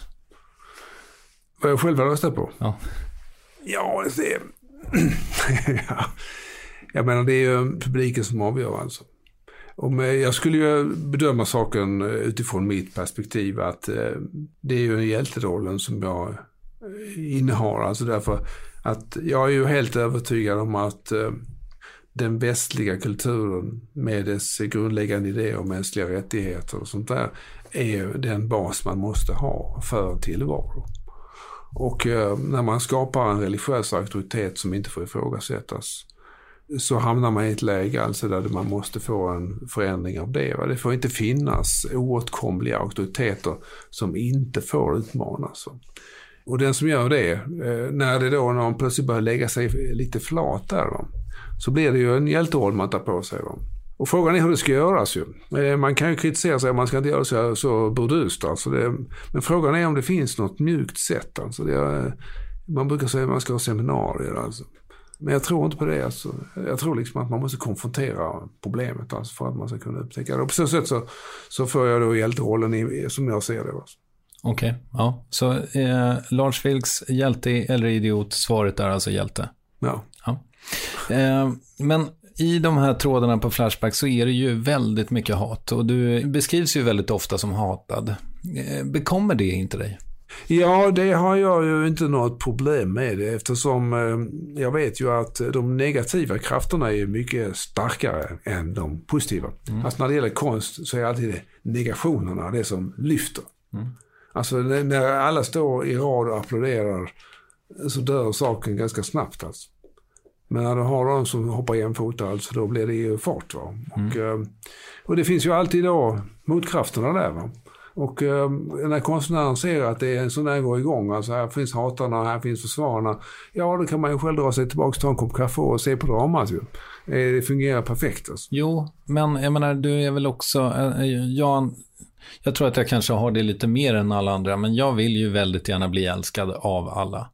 Vad jag själv har röstat på? Ja. Ja, det... ja. Jag menar, det är ju publiken som avgör alltså. Om, jag skulle ju bedöma saken utifrån mitt perspektiv att eh, det är ju hjälterollen som jag eh, innehar. Alltså därför att jag är ju helt övertygad om att eh, den västliga kulturen med dess grundläggande idéer om mänskliga rättigheter och sånt där är den bas man måste ha för tillvaro. Och eh, när man skapar en religiös auktoritet som inte får ifrågasättas så hamnar man i ett läge alltså där man måste få en förändring av det. Va? Det får inte finnas oåtkomliga auktoriteter som inte får utmanas. Och den som gör det, eh, när det då någon plötsligt börjar lägga sig lite flat där, va? så blir det ju en hjälteroll man tar på sig. Och frågan är hur det ska göras ju. Eh, man kan ju kritisera sig, man ska inte göra så, så burdust. Alltså det, men frågan är om det finns något mjukt sätt. Alltså det, man brukar säga att man ska ha seminarier. Alltså. Men jag tror inte på det. Alltså. Jag tror liksom att man måste konfrontera problemet alltså, för att man ska kunna upptäcka det. Och på så sätt så, så får jag då hjälterollen i, som jag ser det. Alltså. Okej, okay, ja. Så eh, Lars Vilks hjälte eller idiot, svaret är alltså hjälte? Ja. ja. Eh, men i de här trådarna på Flashback så är det ju väldigt mycket hat och du beskrivs ju väldigt ofta som hatad. Eh, bekommer det inte dig? Ja, det har jag ju inte något problem med eftersom eh, jag vet ju att de negativa krafterna är mycket starkare än de positiva. Mm. Alltså när det gäller konst så är alltid det negationerna det som lyfter. Mm. Alltså när alla står i rad och applåderar så dör saken ganska snabbt alltså. Men när du har de som hoppar jämfota, alltså, då blir det ju fart. Va? Mm. Och, eh, och det finns ju alltid då motkrafterna där. Va? Och eh, när konstnären ser att det är en sån där går igång, alltså här finns hatarna, här finns försvararna. Ja, då kan man ju själv dra sig tillbaka, ta en kopp kaffe och se på dramat ju. Eh, det fungerar perfekt alltså. Jo, men jag menar, du är väl också, jag, jag tror att jag kanske har det lite mer än alla andra, men jag vill ju väldigt gärna bli älskad av alla.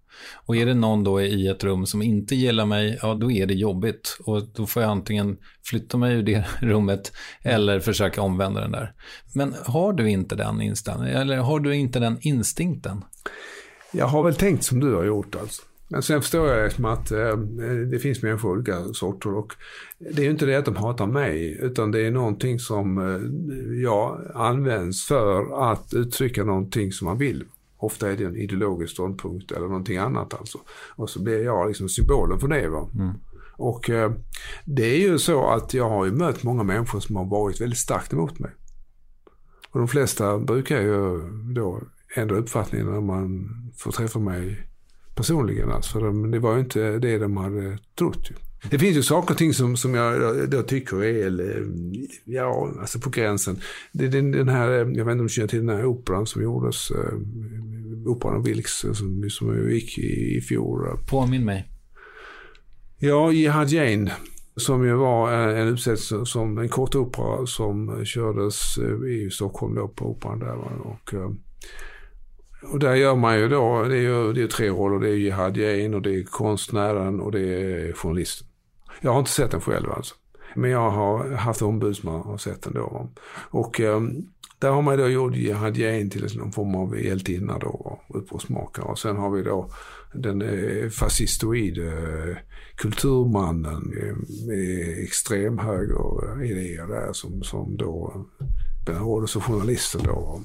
Och är det någon då i ett rum som inte gillar mig, ja då är det jobbigt. Och då får jag antingen flytta mig ur det rummet eller försöka omvända den där. Men har du inte den inställningen, eller har du inte den instinkten? Jag har väl tänkt som du har gjort alltså. Men sen förstår jag liksom att eh, det finns människor av olika sorter och det är ju inte det att de hatar mig utan det är någonting som eh, jag används för att uttrycka någonting som man vill. Ofta är det en ideologisk ståndpunkt eller någonting annat alltså. Och så blir jag liksom symbolen för det. Va? Mm. Och eh, det är ju så att jag har ju mött många människor som har varit väldigt starkt emot mig. Och de flesta brukar ju då ändra uppfattningen när man får träffa mig personligen. Alltså, för de, det var ju inte det de hade trott. Ju. Det finns ju saker och ting som, som jag då tycker är, ja, alltså på gränsen. Det, den, den här, jag vet inte om du känner till den här operan som gjordes, äh, operan av Vilks som, som gick i, i fjol. Påminn mig. Ja, Jihad Jane. Som ju var en uppsättning som en kort opera som kördes eh, i Stockholm då på operan där. Och, eh, och där gör man ju då, det är ju det är tre roller. Det är Jihad Jane och det är konstnären och det är journalisten. Jag har inte sett den själv alltså. Men jag har haft ombud som har sett den då. Och um, där har man då gjort Jihad Jane till någon form av hjältinna då, upprorsmakare. Och sen har vi då den eh, fascistoid eh, kulturmannen eh, med extremhögeridéer där som, som då benådades som journalisten då.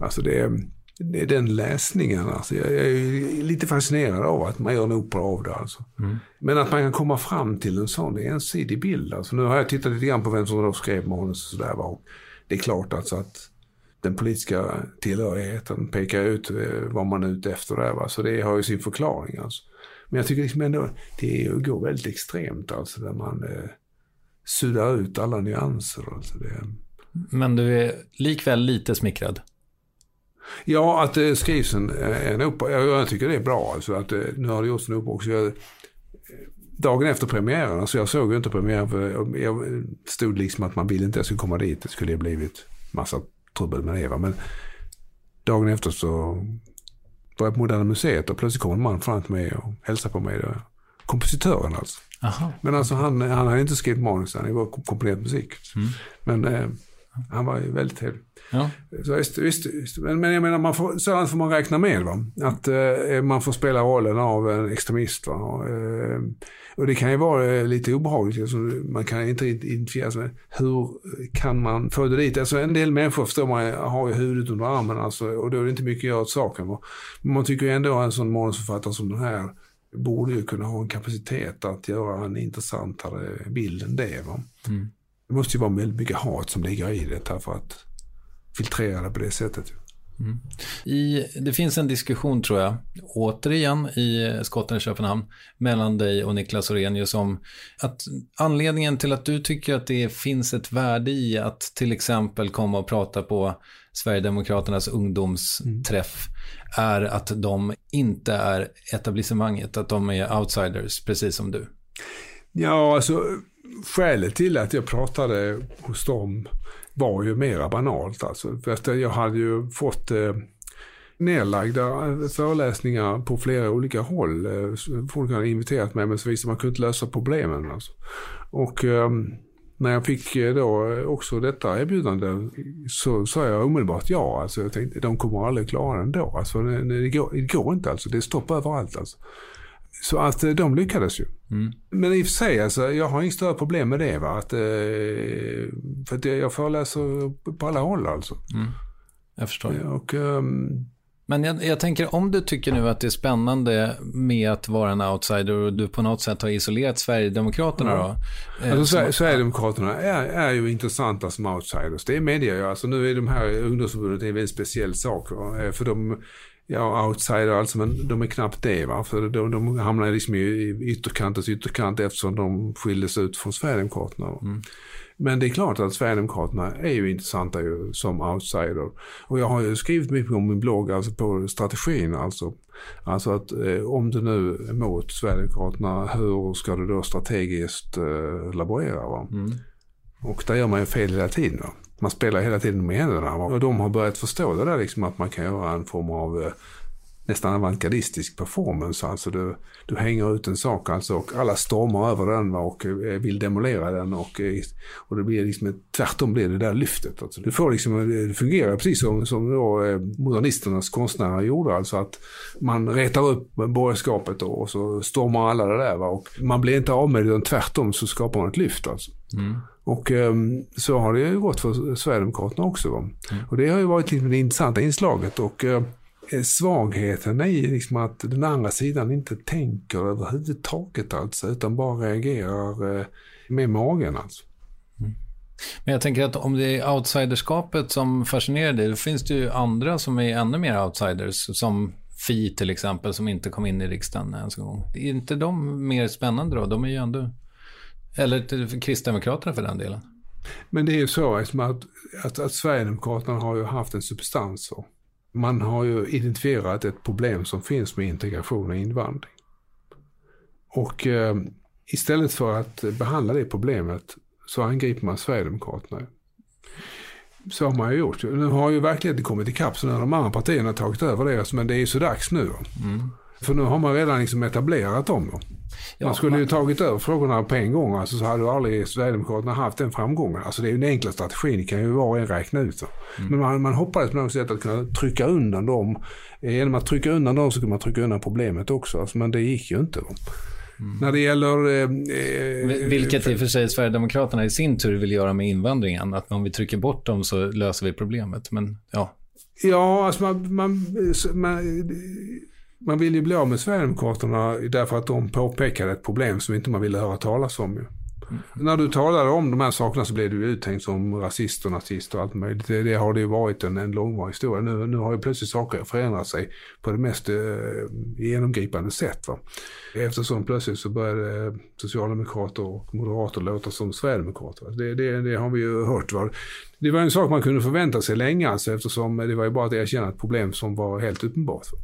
Alltså det är den läsningen. Alltså. Jag är lite fascinerad av att man gör en opera av det. Alltså. Mm. Men att man kan komma fram till en sån ensidig bild. Alltså. Nu har jag tittat lite grann på vem som då skrev manus och sådär. Det är klart alltså att den politiska tillhörigheten pekar ut eh, vad man är ute efter där. Va? Så det har ju sin förklaring. Alltså. Men jag tycker liksom ändå det går väldigt extremt alltså där man eh, suddar ut alla nyanser. Alltså det... Men du är likväl lite smickrad? Ja, att det skrivs en, en opera. Jag, tycker det är bra. Alltså att, nu har det gjorts en också. Jag, dagen efter premiären, alltså jag såg ju inte premiären för jag stod liksom att man ville inte att jag skulle komma dit. Det skulle ha blivit massa trubbel med det. Men dagen efter så var jag på Moderna Museet och plötsligt kom en man fram till mig och hälsade på mig. Kompositören alltså. Aha. Men alltså han, han hade inte skrivit manus, han hade bara komponerat musik. Mm. Men eh, han var ju väldigt trevlig. Ja. Så visst, visst, visst. Men, men jag menar, man får, sådant får man räkna med. Va? Att eh, man får spela rollen av en extremist. Va? Och, eh, och det kan ju vara eh, lite obehagligt. Alltså, man kan inte identifiera sig med hur kan man få det dit. Alltså, en del människor förstår man har ju huvudet under armen alltså, och då är det inte mycket att göra åt saken. Va? Men man tycker ju ändå att en sån manusförfattare som den här borde ju kunna ha en kapacitet att göra en intressantare bild än det. Va? Mm. Det måste ju vara väldigt mycket hat som ligger i det här för att filtrera det på det sättet. I, det finns en diskussion tror jag, återigen i skotten i Köpenhamn, mellan dig och Niklas Orenius om att anledningen till att du tycker att det finns ett värde i att till exempel komma och prata på Sverigedemokraternas ungdomsträff är att de inte är etablissemanget, att de är outsiders, precis som du. Ja, alltså skälet till att jag pratade hos dem var ju mera banalt alltså. För jag hade ju fått eh, nedlagda eh, föreläsningar på flera olika håll. Eh, folk hade inviterat mig men så visade man kunde inte lösa problemen. Alltså. Och eh, när jag fick eh, då också detta erbjudande så sa jag omedelbart ja. Alltså jag tänkte de kommer aldrig klara det ändå. Alltså, det, det, går, det går inte alltså. Det är stopp överallt alltså. Så att eh, de lyckades ju. Mm. Men i och för sig, alltså, jag har inget större problem med det. Va? Att, eh, för att jag föreläser på alla håll alltså. Jag förstår. Och, ehm, Men jag, jag tänker om du tycker nu att det är spännande med att vara en outsider och du på något sätt har isolerat Sverigedemokraterna då. eh, Alltså, som- Sver- Sverigedemokraterna är, är ju intressanta som outsiders. Det medger jag. Alltså, nu är de här ungdomsförbundet en väldigt speciell sak. För de, ja outsider alltså, men de är knappt det. Va? För de, de hamnar liksom i ytterkantens ytterkant eftersom de skildes ut från Sverigedemokraterna. va? Men det är klart att Sverigedemokraterna är ju intressanta ju som outsider. Och jag har ju skrivit mycket om min blogg, alltså på strategin alltså. Alltså att eh, om du nu är emot Sverigedemokraterna, hur ska du då strategiskt eh, laborera? Va? Och där gör man ju fel hela tiden. Va? Man spelar hela tiden med händerna. Och de har börjat förstå det där liksom att man kan göra en form av eh, nästan avantgardistisk performance. Alltså du, du hänger ut en sak alltså och alla stormar över den och eh, vill demolera den och, eh, och det blir liksom tvärtom blir det där lyftet. Alltså. Du får liksom, det fungerar precis som, som då, eh, modernisternas konstnärer gjorde. Alltså att man retar upp borgerskapet då, och så stormar alla det där va, och man blir inte av med det utan tvärtom så skapar man ett lyft alltså. Och ehm, så har det ju gått för Sverigedemokraterna också. Va? Och det har ju varit liksom det intressanta inslaget. Och eh, svagheten är ju liksom att den andra sidan inte tänker överhuvudtaget alltså, utan bara reagerar eh, med magen alltså. Men jag tänker att om det är outsiderskapet som fascinerar dig, då finns det ju andra som är ännu mer outsiders, som Fi till exempel, som inte kom in i riksdagen ens en gång. Är inte de mer spännande då? De är ju ändå... Eller Kristdemokraterna för den delen. Men det är ju så liksom att, att, att Sverigedemokraterna har ju haft en substans. Så. Man har ju identifierat ett problem som finns med integration och invandring. Och eh, istället för att behandla det problemet så angriper man Sverigedemokraterna. Så har man ju gjort. Nu har ju verkligheten kommit ikapp så nu har de andra partierna tagit över det. Men det är ju så dags nu. Mm. För nu har man redan liksom etablerat dem. Då. Ja, man skulle ju tagit över frågorna på en gång. Alltså, så hade ju aldrig Sverigedemokraterna haft den framgången. Alltså, det är ju den enkla strategin. Det kan ju var och en räkna ut. Så. Men man, man hoppades på något sätt att kunna trycka undan dem. Genom att trycka undan dem så kunde man trycka undan problemet också. Alltså, men det gick ju inte. Då. När det gäller... Eh, eh, Vilket i och för sig Sverigedemokraterna i sin tur vill göra med invandringen. Att om vi trycker bort dem så löser vi problemet. Men ja, Ja, alltså man, man, man, man vill ju bli av med Sverigedemokraterna därför att de påpekade ett problem som inte man ville höra talas om. Ju. När du talade om de här sakerna så blev du uthängd som rasist och nazist och allt möjligt. Det, det har det ju varit en, en långvarig historia. Nu, nu har ju plötsligt saker förändrat sig på det mest eh, genomgripande sätt. Va? Eftersom plötsligt så började socialdemokrater och moderater låta som sverigedemokrater. Det, det, det har vi ju hört. Va? Det var en sak man kunde förvänta sig länge alltså, eftersom det var ju bara att erkänna ett problem som var helt uppenbart. Va?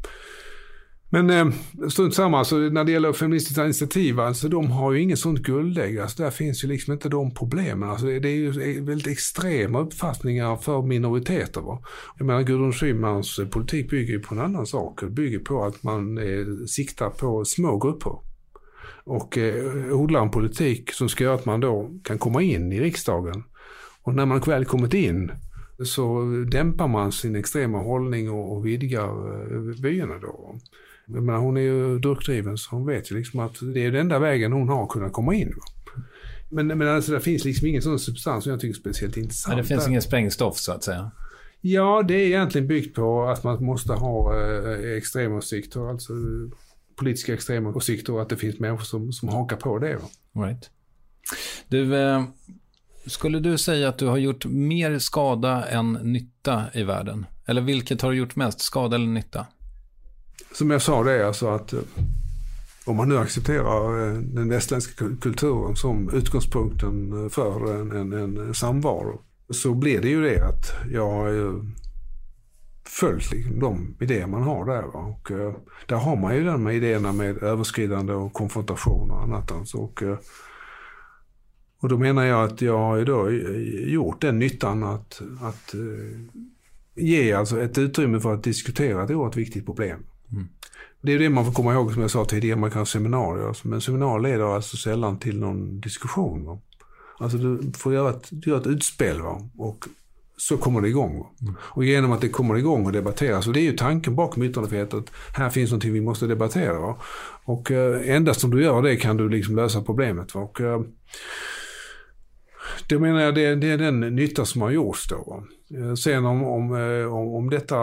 Men eh, strunt samma, alltså, när det gäller Feministiskt initiativ, alltså, de har ju inget sånt guldägg. Alltså, där finns ju liksom inte de problemen. Alltså, det är ju eh, väldigt extrema uppfattningar för minoriteter. Va? Jag menar Gudrun Schymans eh, politik bygger ju på en annan sak. Det bygger på att man eh, siktar på små grupper. Och eh, odlar en politik som ska göra att man då kan komma in i riksdagen. Och när man väl kommit in så dämpar man sin extrema hållning och, och vidgar eh, vyerna då. Menar, hon är ju durkdriven så hon vet ju liksom att det är den enda vägen hon har kunnat komma in. Men, men alltså, det finns liksom ingen sån substans som jag tycker är speciellt intressant. men det finns ingen sprängstoff så att säga. Ja, det är egentligen byggt på att man måste ha eh, extrema åsikter, alltså politiska extrema åsikter och att det finns människor som, som hakar på det. Va? Right. Du, eh, skulle du säga att du har gjort mer skada än nytta i världen? Eller vilket har gjort mest, skada eller nytta? Som jag sa det är alltså att eh, om man nu accepterar eh, den västländska kulturen som utgångspunkten eh, för en, en, en samvaro så blir det ju det att jag har följt liksom de idéer man har där. Va? Och, där har man ju de idéerna med överskridande och konfrontation och annat. Alltså. Och, och då menar jag att jag har ju då gjort den nyttan att, att ge alltså ett utrymme för att diskutera ett oerhört viktigt problem. Mm. Det är det man får komma ihåg som jag sa tidigare, man kan ha seminarier. Men seminarier leder alltså sällan till någon diskussion. Va? Alltså du får göra ett, göra ett utspel va? och så kommer det igång. Mm. Och genom att det kommer igång och debatteras, och det är ju tanken bakom yttrandefrihet, att här finns någonting vi måste debattera. Va? Och eh, endast om du gör det kan du liksom lösa problemet. Va? Och, eh, det menar jag, det, det, är den nytta som har gjorts då. Va? Eh, sen om, om, eh, om, om detta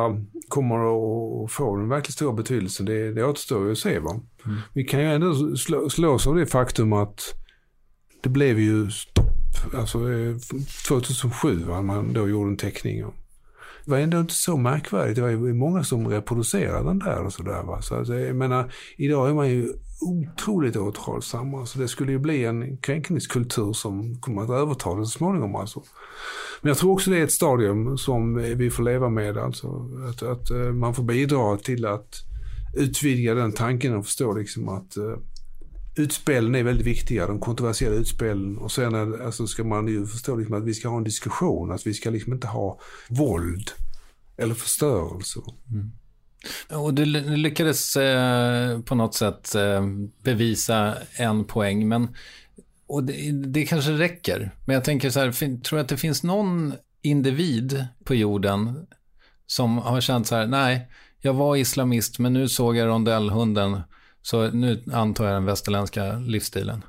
kommer att få en verkligt stor betydelse, det, det återstår ju att se. Va? Mm. Vi kan ju ändå slå, slås av det faktum att det blev ju stopp. Alltså 2007 eh, var man då gjorde en teckning. Det var ändå inte så märkvärdigt. Det var ju många som reproducerade den där och sådär. Så alltså, jag menar, idag är man ju otroligt återhållsamma. Så det skulle ju bli en kränkningskultur som kommer att överta det så småningom. Alltså. Men jag tror också det är ett stadium som vi får leva med. Alltså, att, att eh, man får bidra till att utvidga den tanken och förstå liksom att uh, utspelen är väldigt viktiga, de kontroversiella utspelen. Och sen är, alltså, ska man ju förstå liksom att vi ska ha en diskussion, att vi ska liksom inte ha våld eller förstörelse. Mm. Och du lyckades eh, på något sätt eh, bevisa en poäng, men och det, det kanske räcker. Men jag tänker så här, fin, tror att det finns någon individ på jorden som har känt så här, nej, jag var islamist, men nu såg jag rondellhunden, så nu antar jag den västerländska livsstilen.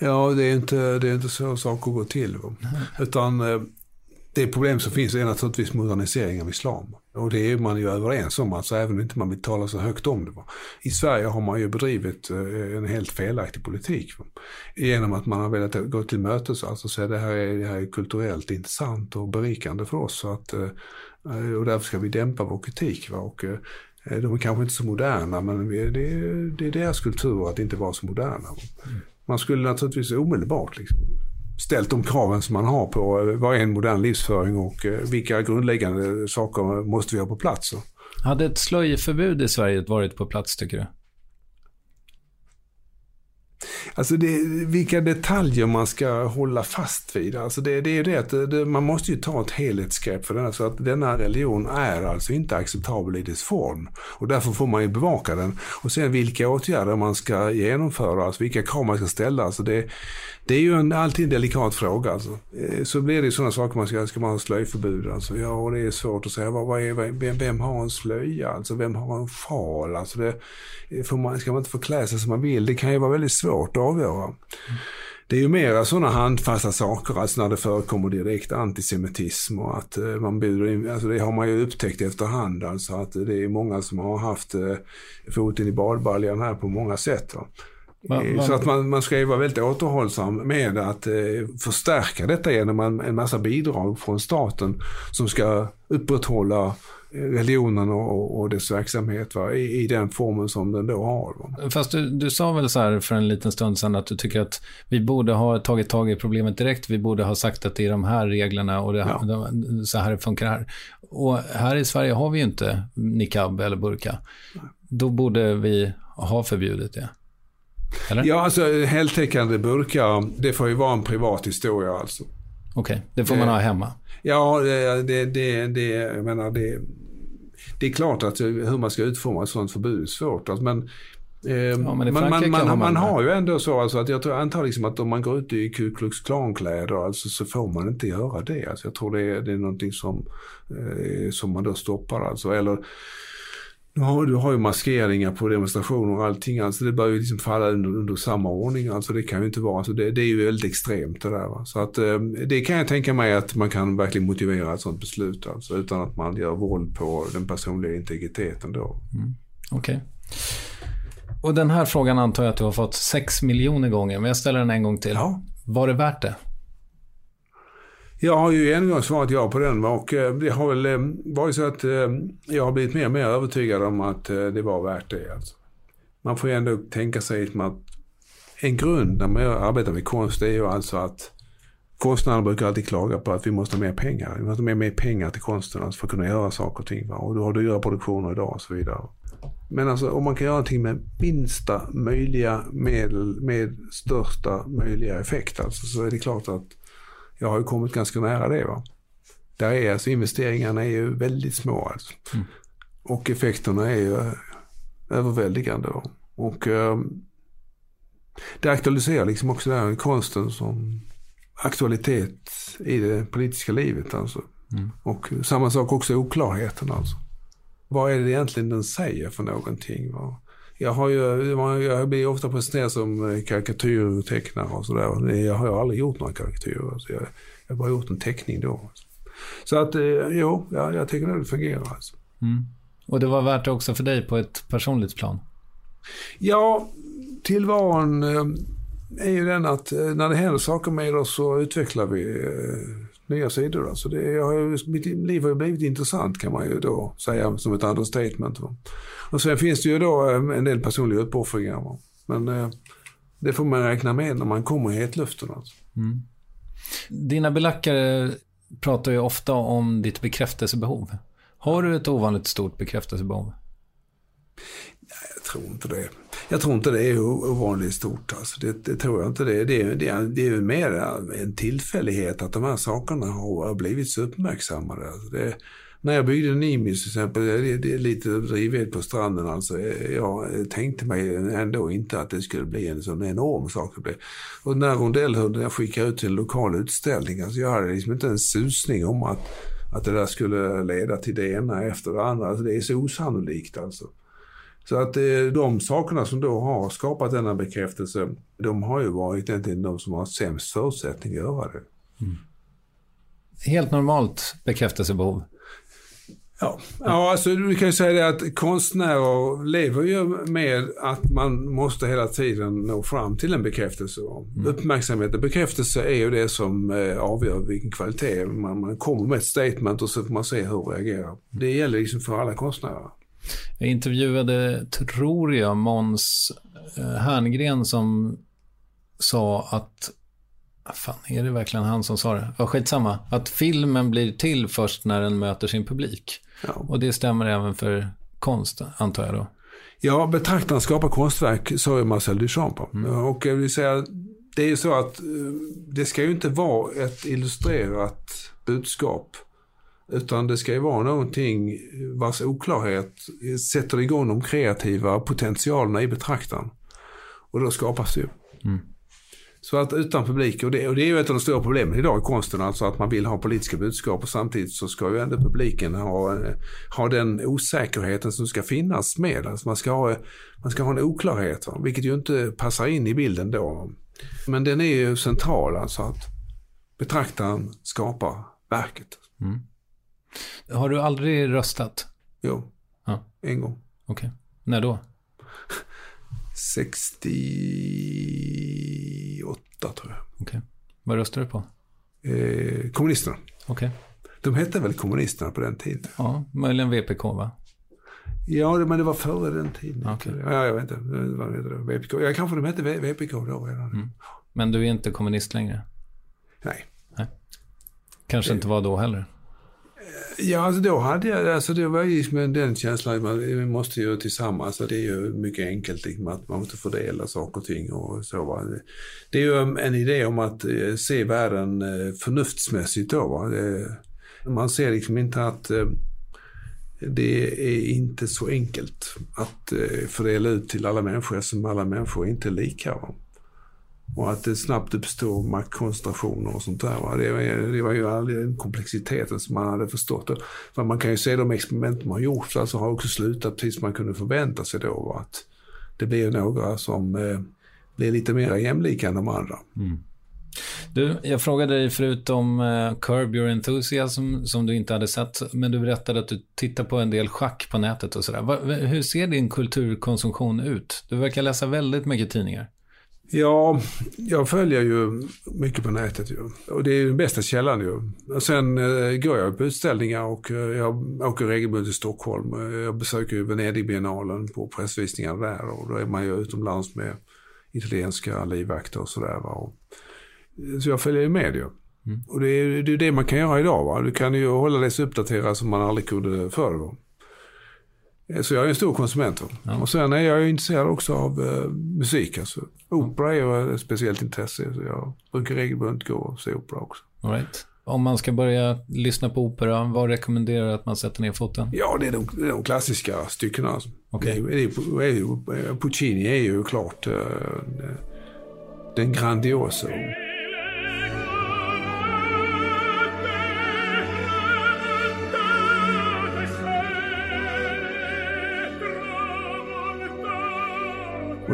Ja, det är inte, det är inte så saker går till. Utan eh, det problem som finns är naturligtvis modernisering av islam. Och det är man ju överens om, alltså även om inte man vill tala så högt om det. I Sverige har man ju bedrivit eh, en helt felaktig politik. Genom att man har velat gå till mötes, alltså säga det här är, det här är kulturellt intressant och berikande för oss. Så att, eh, och därför ska vi dämpa vår kritik. Och Eh, de är kanske inte så moderna men det är, det är deras kultur att inte vara så moderna. Man skulle naturligtvis omedelbart liksom ställt de kraven som man har på eh, vad är en modern livsföring och eh, vilka grundläggande saker måste vi ha på plats. Hade ett slöjförbud i Sverige varit på plats tycker du? Alltså det, vilka detaljer man ska hålla fast vid. Alltså det, det är ju det att det, man måste ju ta ett helhetsgrepp för den. Så att denna religion är alltså inte acceptabel i dess form. Och därför får man ju bevaka den. Och sen vilka åtgärder man ska genomföra, alltså vilka krav man ska ställa. Alltså det, det är ju en, alltid en delikat fråga. Alltså. Eh, så blir det ju sådana saker, man ska, ska man ha slöjförbud? Alltså, ja, det är svårt att säga. Vad, vad är, vem, vem har en slöja? Alltså, vem har en sjal? Alltså, det, får man, ska man inte få klä sig som man vill? Det kan ju vara väldigt svårt att avgöra. Mm. Det är ju mera sådana handfasta saker, alltså när det förekommer direkt antisemitism och att eh, man bjuder in, alltså det har man ju upptäckt efterhand, alltså att det är många som har haft eh, foten i badbaljan här på många sätt. Va? Man, man, så att man, man ska ju vara väldigt återhållsam med att eh, förstärka detta genom en, en massa bidrag från staten som ska upprätthålla religionen och, och dess verksamhet va? I, i den formen som den då har. Va? Fast du, du sa väl så här för en liten stund sedan att du tycker att vi borde ha tagit tag i problemet direkt. Vi borde ha sagt att det är de här reglerna och det, ja. de, så här det funkar här. Och här i Sverige har vi ju inte niqab eller burka. Då borde vi ha förbjudit det. Eller? Ja, alltså heltäckande burkar, det får ju vara en privat historia alltså. Okej, okay. det får man ha hemma? Ja, det, det, det, jag menar det, det är klart att hur man ska utforma ett sådant förbud är svårt. Alltså, men eh, ja, men man, man, man, man, har ju ändå så alltså att jag tror, antar liksom att om man går ut i Ku Klux Klan-kläder alltså, så får man inte göra det. Alltså, jag tror det är, det är någonting som, eh, som man då stoppar alltså. Eller Ja, du har ju maskeringar på demonstrationer och allting. Alltså det bör ju liksom falla under, under samma ordning. Alltså det kan ju inte vara, alltså det, det är ju väldigt extremt det där. Va? Så att eh, det kan jag tänka mig att man kan verkligen motivera ett sådant beslut. Alltså utan att man gör våld på den personliga integriteten då. Mm. Okej. Okay. Och den här frågan antar jag att du har fått sex miljoner gånger, men jag ställer den en gång till. Ja. Var det värt det? Jag har ju en gång svarat ja på den och eh, det har väl eh, varit så att eh, jag har blivit mer och mer övertygad om att det var värt det. Alltså. Man får ju ändå tänka sig att en grund när man arbetar med konst är ju alltså att konstnärerna brukar alltid klaga på att vi måste ha mer pengar. Vi måste ha mer pengar till konsten alltså för att kunna göra saker och ting. Va? Och du har dyra produktioner idag och så vidare. Men alltså om man kan göra någonting med minsta möjliga medel med största möjliga effekt alltså, så är det klart att jag har ju kommit ganska nära det. Va? Där är alltså investeringarna är ju väldigt små alltså. Mm. Och effekterna är ju överväldigande. Va? Och eh, det aktualiserar liksom också här konsten som aktualitet i det politiska livet alltså. Mm. Och samma sak också oklarheten alltså. Vad är det egentligen den säger för någonting? Va? Jag, har ju, jag blir ofta presenterad som karikatyrtecknare och sådär. Jag har ju aldrig gjort några karikatyrer. Alltså jag, jag har bara gjort en teckning då. Så att, eh, jo, ja, jag tycker det fungerar. Alltså. Mm. Och det var värt det också för dig på ett personligt plan? Ja, tillvaron eh, är ju den att eh, när det händer saker med oss så utvecklar vi nya sidor. Alltså det, jag, mitt liv har ju blivit intressant kan man ju då säga som ett understatement. Och sen finns det ju då en del personliga uppoffringar. Men det får man räkna med när man kommer i hetluften. Alltså. Mm. Dina belackare pratar ju ofta om ditt bekräftelsebehov. Har du ett ovanligt stort bekräftelsebehov? Jag tror inte det. Jag tror inte det är ovanligt stort. Alltså. Det, det tror jag inte. Det, det, det, det är mer en tillfällighet att de här sakerna har blivit så uppmärksammade. Alltså det, när jag byggde Nimis till exempel, det, det är lite drivet på stranden alltså. Jag tänkte mig ändå inte att det skulle bli en sån enorm sak. Och när rondellhunden jag skickade ut till en lokal utställning, alltså jag hade liksom inte en susning om att, att det där skulle leda till det ena efter det andra. Alltså det är så osannolikt alltså. Så att eh, de sakerna som då har skapat denna bekräftelse, de har ju varit egentligen de som har sämst förutsättning att göra det. Mm. Helt normalt bekräftelsebehov? Ja, ja alltså du kan ju säga det att konstnärer lever ju med att man måste hela tiden nå fram till en bekräftelse. Mm. Uppmärksamhet och bekräftelse är ju det som eh, avgör vilken kvalitet. Man, man kommer med ett statement och så får man se hur det reagerar. Det gäller liksom för alla konstnärer. Jag intervjuade, tror jag, Måns eh, Herngren som sa att Fan, är det verkligen han som sa det? Ja, skitsamma. Att filmen blir till först när den möter sin publik. Ja. Och det stämmer även för konst, antar jag då? Ja, betraktaren skapar konstverk, sa ju Marcel Duchamp. Mm. Och jag vill säga, det är ju så att eh, det ska ju inte vara ett illustrerat budskap. Utan det ska ju vara någonting vars oklarhet sätter igång de kreativa potentialerna i betraktaren. Och då skapas det ju. Mm. Så att utan publik, och det, och det är ju ett av de stora problemen idag i konsten, alltså att man vill ha politiska budskap och samtidigt så ska ju ändå publiken ha, ha den osäkerheten som ska finnas med. Alltså man, ska ha, man ska ha en oklarhet, va? vilket ju inte passar in i bilden då. Men den är ju central, alltså att betraktaren skapar verket. Mm. Har du aldrig röstat? Jo, ja. en gång. Okej, okay. när då? 68 tror jag. Okej. Okay. Vad röstade du på? Eh, kommunisterna. Okej. Okay. De hette väl kommunisterna på den tiden? Ja, möjligen VPK va? Ja, men det var före den tiden. Okay. Ja, jag vet inte. Vad heter det? VPK. Ja, kanske de hette VPK då redan. Mm. Men du är inte kommunist längre? Nej. Nej. Kanske det... inte var då heller? Ja, alltså då hade jag, alltså det var ju den känslan, man, vi måste ju tillsammans, det är ju mycket enkelt liksom, att man måste fördela saker och ting och så. Va? Det är ju en idé om att eh, se världen eh, förnuftsmässigt då. Va? Det, man ser liksom inte att eh, det är inte så enkelt att fördela ut till alla människor eftersom alla människor är inte är lika. Va? Och att det snabbt uppstår maktkoncentrationer och sånt där. Va? Det, var, det var ju all den komplexiteten som man hade förstått. För man kan ju se de experiment man har gjort, alltså har också slutat precis som man kunde förvänta sig då. Va? Att det blir några som eh, blir lite mer jämlika än de andra. Mm. Du, jag frågade dig förut om uh, Curb Your Enthusiasm som du inte hade sett. Men du berättade att du tittar på en del schack på nätet och sådär. Hur ser din kulturkonsumtion ut? Du verkar läsa väldigt mycket tidningar. Ja, jag följer ju mycket på nätet ju. Och det är ju den bästa källan ju. Och sen eh, går jag på utställningar och eh, jag åker regelbundet till Stockholm. Eh, Jag besöker ju Venedigbiennalen på pressvisningar där och då är man ju utomlands med italienska livvakter och sådär. Och, Så jag följer med ju. Och det är ju det, man kan göra idag. Va? Du kan ju hålla dig så uppdaterad som man aldrig kunde förr. Va? Eh, Så jag är en stor konsument. Va? Och sen är jag ju intresserad också av eh, musik. Alltså. Opera är ju ett speciellt intresse. Så jag brukar regelbundet gå och se opera också. All right. Om man ska börja lyssna på opera, vad rekommenderar du att man sätter ner foten? Ja, det är de, det är de klassiska styckena. Alltså. Okej. Det är, det är, Puccini är ju klart eh, den grandiosa.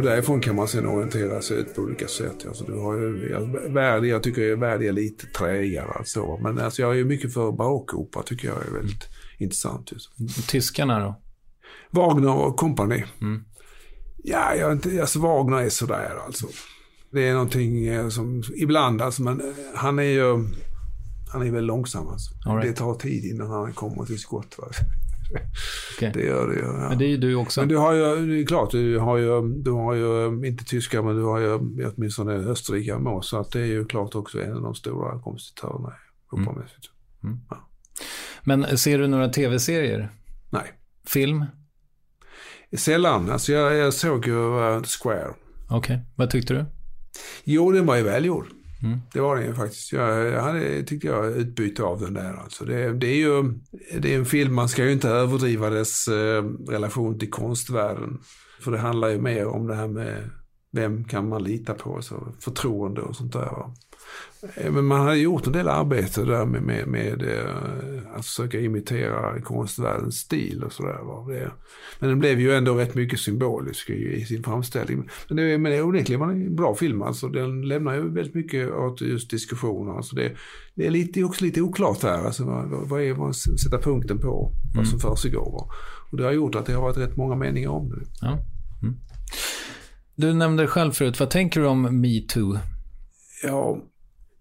Och därifrån kan man sen orientera sig ut på olika sätt. Alltså, du har ju, jag, Verdi, jag tycker Verdi är lite träigare. Alltså. Men alltså, jag är ju mycket för barockopera, tycker jag är väldigt intressant. Just. Tyskarna då? Wagner och company. Ja, jag, inte- alltså Wagner är sådär alltså. Det är någonting eh, som, ibland alltså, men eh, han är ju, han är väl långsam alltså. All right. Det tar tid innan han kommer till skott. Va? Okej. Det gör det ju. Ja. Men det är ju du också. Men du har ju, det är klart, du har ju, du har ju inte tyska, men du har ju åtminstone Österrike med. Så att det är ju klart också en av de stora kompositörerna operamässigt. Men ser du några tv-serier? Nej, Film? sällan. Alltså jag, jag såg ju eh, Square. Okej. Vad tyckte du? Jo, den var ju välgjord. Mm. Det var den ju faktiskt. Jag, jag hade, tyckte jag, utbyte av den där. Alltså det, det är ju det är en film, man ska ju inte överdriva dess eh, relation till konstvärlden. För det handlar ju mer om det här med vem kan man lita på, så förtroende och sånt där. Va? Eh, Men man hade gjort en del arbete där med, med, med eh, att försöka imitera konstvärldens stil och sådär. Men den blev ju ändå rätt mycket symbolisk i, sin framställning. Men det, men det är onekligen en bra film. Alltså, den lämnar ju väldigt mycket åt just diskussioner. Alltså det, det är lite, också lite oklart här. Alltså, vad, vad- är man sätter punkten på? Vad som försiggår. va. Och det har gjort att det har varit rätt många meningar om det. Ja. Mm. Du nämnde själv förut, vad tänker du om metoo? Ja,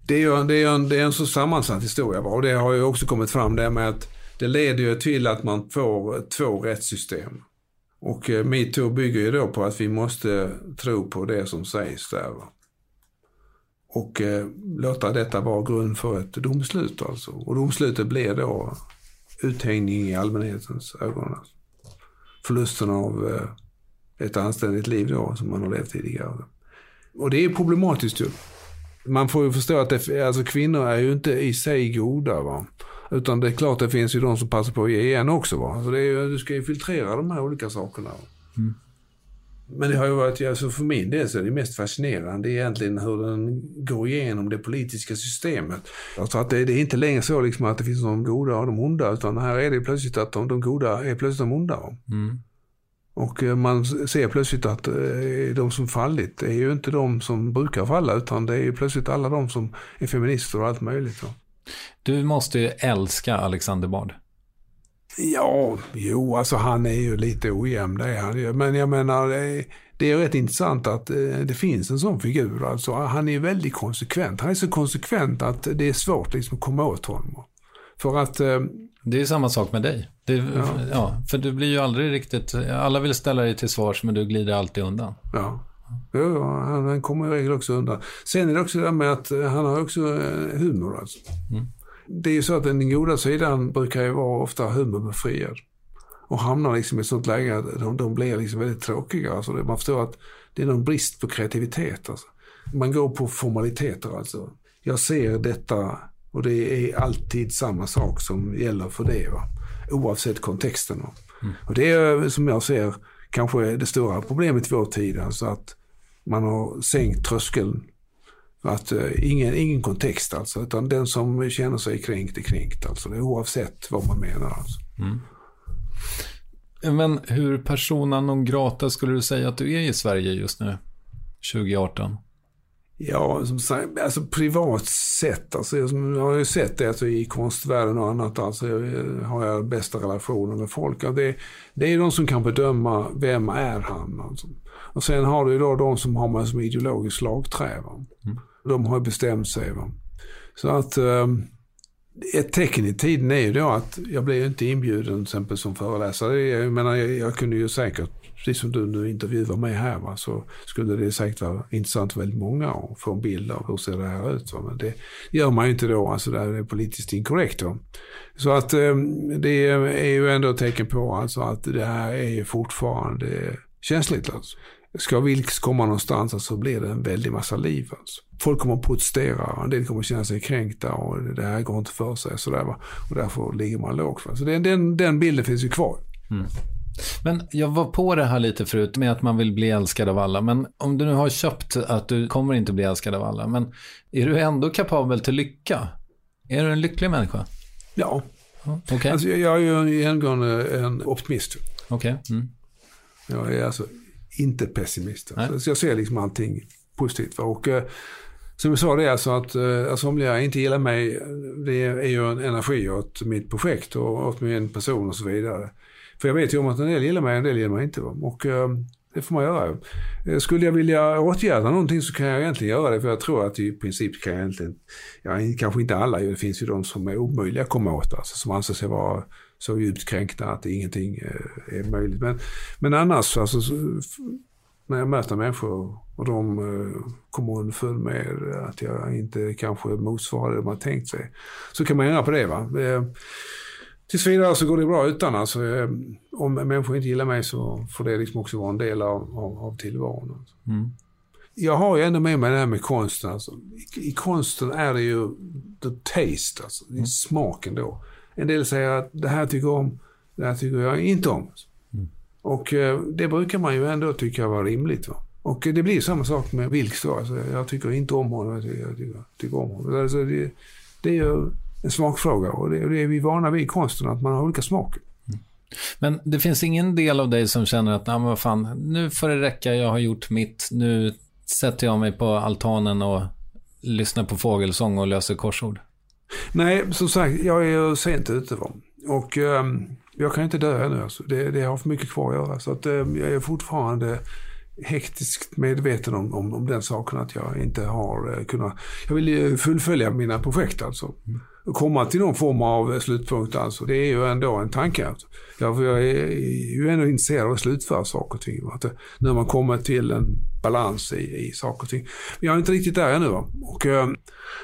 det är ju det är en, det är en så sammansatt historia. Och det har ju också kommit fram det med att det leder ju till att man får två rättssystem. Och eh, metoo bygger ju då på att vi måste tro på det som sägs där. Och eh, låta detta vara grund för ett domslut alltså. Och domslutet blir då uthängning i allmänhetens ögon. Alltså. Förlusten av eh, ett anständigt liv då som man har levt tidigare. Och det är problematiskt ju. Man får ju förstå att det, alltså kvinnor är ju inte i sig goda. Va? Utan det är klart det finns ju de som passar på att ge igen också. Va? Alltså det är ju, du ska ju filtrera de här olika sakerna. Men det har ju varit, alltså för min del så är det mest fascinerande egentligen hur den går igenom det politiska systemet. Alltså att det, det är inte längre så liksom att det finns de goda och de onda, utan här är det plötsligt att de, de goda är plötsligt de onda. va? Och eh, man ser plötsligt att eh, de som fallit är ju inte de som brukar falla, utan det är ju plötsligt alla de som är feminister och allt möjligt. Du måste ju älska Alexander Bard. Ja, jo, alltså han är ju lite ojämn, det är han ju. Men jag menar, det är, är rätt intressant att eh, det finns en sån figur. Alltså, han är ju väldigt konsekvent. Han är så konsekvent att det är svårt liksom, att komma åt honom. För att, Det är samma sak med dig. Det, ja. för du blir ju aldrig riktigt, alla vill ställa dig till svars men du glider alltid undan. ja. Jo, ja, han, kommer i regel också undan. Sen är det också det där med att eh, han har också eh, humor. Alltså. Det är ju så att den goda sidan brukar ju vara ofta humorbefriad. Och hamnar liksom i ett sånt läge att de, de blir liksom väldigt tråkiga. Alltså man förstår att det är någon brist på kreativitet. Alltså. Man går på formaliteter alltså. Jag ser detta och det är alltid samma sak som gäller för det. Va? Oavsett kontexten. Va? Och det är som jag ser kanske det stora problemet i vår tid. Alltså att man har sänkt tröskeln. Att eh, ingen, ingen kontext alltså, utan den som känner sig kränkt är kränkt alltså. Oavsett vad man menar alltså. Men hur persona non grata skulle du säga att du är i Sverige just nu? 2018? Ja, som sagt, alltså privat sett, alltså jag har ju sett det alltså, i konstvärlden och annat, alltså jag, har jag bästa relationer med folk. Ja, det, det är de som kan bedöma vem är han. Alltså. Och sen har du ju då de som har man som ideologiskt slagträ. Va? De har ju bestämt sig. Va? Så att eh, ett tecken i tiden är ju då att jag ju inte inbjuden till exempel som föreläsare. Jag menar, jag, jag kunde ju säkert, precis som du nu intervjuar mig här, va, så skulle det säkert vara intressant för väldigt många att få en bild av hur ser det här ut. Va? Men det gör man ju inte då, alltså det är politiskt inkorrekt. Va? Så att eh, det är ju ändå ett tecken på alltså att det här är ju fortfarande känsligt. Alltså. Ska Vilks komma någonstans alltså, så alltså, blir det en väldig massa liv. Alltså. Folk kommer att protestera, en del kommer att känna sig kränkta och det här går inte för sig. Sådär, va? Och därför ligger man lågt. Va? Så den, den, den bilden finns ju kvar. Mm. Men jag var på det här lite förut med att man vill bli älskad av alla. Men om du nu har köpt att du kommer inte bli älskad av alla. Men är du ändå kapabel till lycka? Är du en lycklig människa? Ja. Okay. Alltså, jag är ju genomgående en optimist. Okej. Okay. Mm. Jag är alltså inte pessimist. Så jag ser liksom allting positivt. Va? Och, eh, som jag sa det är alltså att eh, somliga inte gillar mig, det är ju en energi åt mitt projekt och åt min person och så vidare. För jag vet ju om att en del gillar mig, en del gillar mig inte. Va? Och eh, det får man göra. Eh, skulle jag vilja åtgärda någonting så kan jag egentligen göra det. För jag tror att i princip kan jag egentligen, ja, kanske inte alla, det finns ju de som är omöjliga att komma åt. Alltså, som anser sig vara så djupt kränkta att ingenting eh, är möjligt. Men, men annars, alltså, när jag möter människor och de eh, kommer underfund med att jag inte kanske motsvarar det de har tänkt sig. Så kan man ändra på det. Va? Eh, Tills vidare så går det bra utan. Alltså, eh, om människor inte gillar mig så får det liksom också vara en del av, av, av tillvaron. Alltså. Mm. Jag har ju ändå med mig det här med konsten. Alltså. I, I, konsten är det ju the taste, alltså. det är mm. smaken då. En del säger att det här tycker jag om, det här tycker jag inte om. Mm. Och eh, det brukar man ju ändå tycka vara rimligt. Va? Och det blir samma sak med Vilks då. Alltså, jag tycker inte om honom, jag tycker, jag tycker, tycker om honom. Alltså, det, det är ju en smakfråga. Och det, det är vi vana vid i konsten, att man har olika smak. Men det finns ingen del av dig som känner att, nej men vad fan, nu får det räcka, jag har gjort mitt, nu sätter jag mig på altanen och lyssnar på fågelsång och löser korsord? Nej, som sagt, jag är sent ute. Va? Och um, jag kan inte dö ännu. Alltså. Det, det har för mycket kvar att göra. Så att, um, jag är fortfarande hektiskt medveten om, om, om den saken att jag inte har uh, kunnat... Jag vill fullfölja mina projekt alltså. Mm komma till någon form av slutpunkt. Alltså. Det är ju ändå en tanke. Alltså. Jag, jag är ju ändå intresserad av att slutföra saker och ting. Att när man kommer till en balans i, i saker och ting. Men jag är inte riktigt där ännu. Och, eh,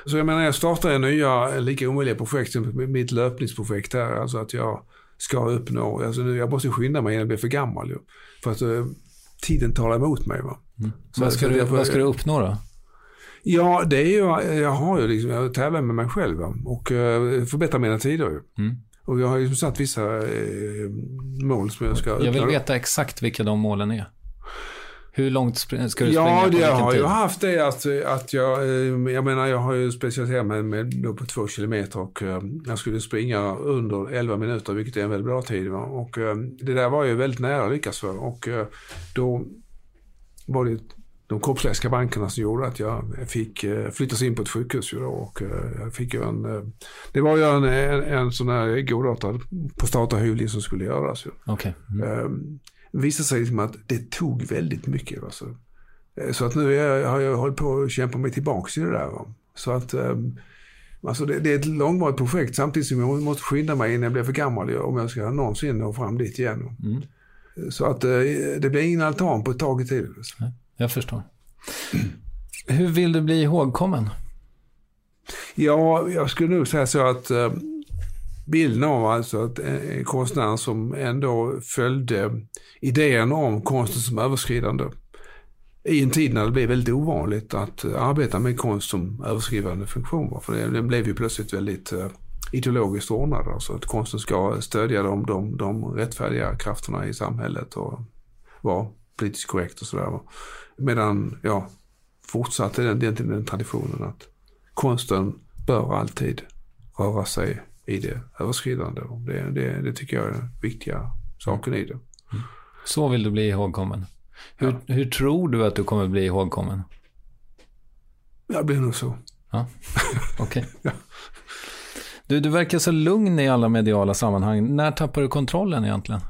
så jag menar, jag startar nya lika omöjliga projekt som mitt löpningsprojekt här. Alltså att jag ska uppnå, alltså nu, jag måste skynda mig innan jag blir för gammal. Ju, för att uh, tiden talar emot mig. Va? Mm. Så vad, ska du, vad ska du uppnå då? Ja, det är ju, jag har ju liksom, jag tävlar med mig själv och uh, förbättrar mina tider ju. Mm. Och jag har ju satt vissa uh, mål som jag ska Jag vill veta exakt vilka de målen är. Hur långt ska du springa? Ja, det jag har ju haft det att, att jag, eh, jag menar jag har ju specialiserat mig med, på två kilometer och jag skulle springa under 11 minuter, vilket är en väldigt bra tid. Och det där var ju väldigt nära att lyckas för och då var det de kroppsliga skavankerna som gjorde att jag fick eh, flyttas in på ett sjukhus. Ju och eh, jag fick en, eh, det var ju en, en, en sån här godartad prostatahyvling som skulle göras. Ju. Okay. Mm. Det visade sig liksom att det tog väldigt mycket. Alltså. Så att nu jag, har jag hållit på att kämpa mig tillbaka i det där. Va? Så att Alltså det, det, är ett långvarigt projekt samtidigt som jag måste skynda mig innan jag blir för gammal om jag ska någonsin nå fram dit igen. Mm. Så att det blir ingen altan på ett tag i tiden. Nej jag förstår. Hur vill du bli ihågkommen? Ja, jag skulle nog säga så att eh, bilden av alltså att eh, en konstnär som ändå följde idén om konsten som överskridande. I en tid när det blev väldigt ovanligt att eh, arbeta med konst som överskridande funktion. För den blev ju plötsligt väldigt eh, ideologiskt ordnad. Alltså att konsten ska stödja de, de, de rättfärdiga krafterna i samhället och vara politiskt korrekt och sådär. Medan jag fortsatte den, den, den traditionen att konsten bör alltid röra sig i det överskridande. Det, det, det tycker jag är den viktiga saken i det. Mm. Så vill du bli ihågkommen. Hur, ja. hur tror du att du kommer bli ihågkommen? Jag blir nog så. Ja, okej. Okay. ja. Du, du verkar så lugn i alla mediala sammanhang. När tappar du kontrollen egentligen?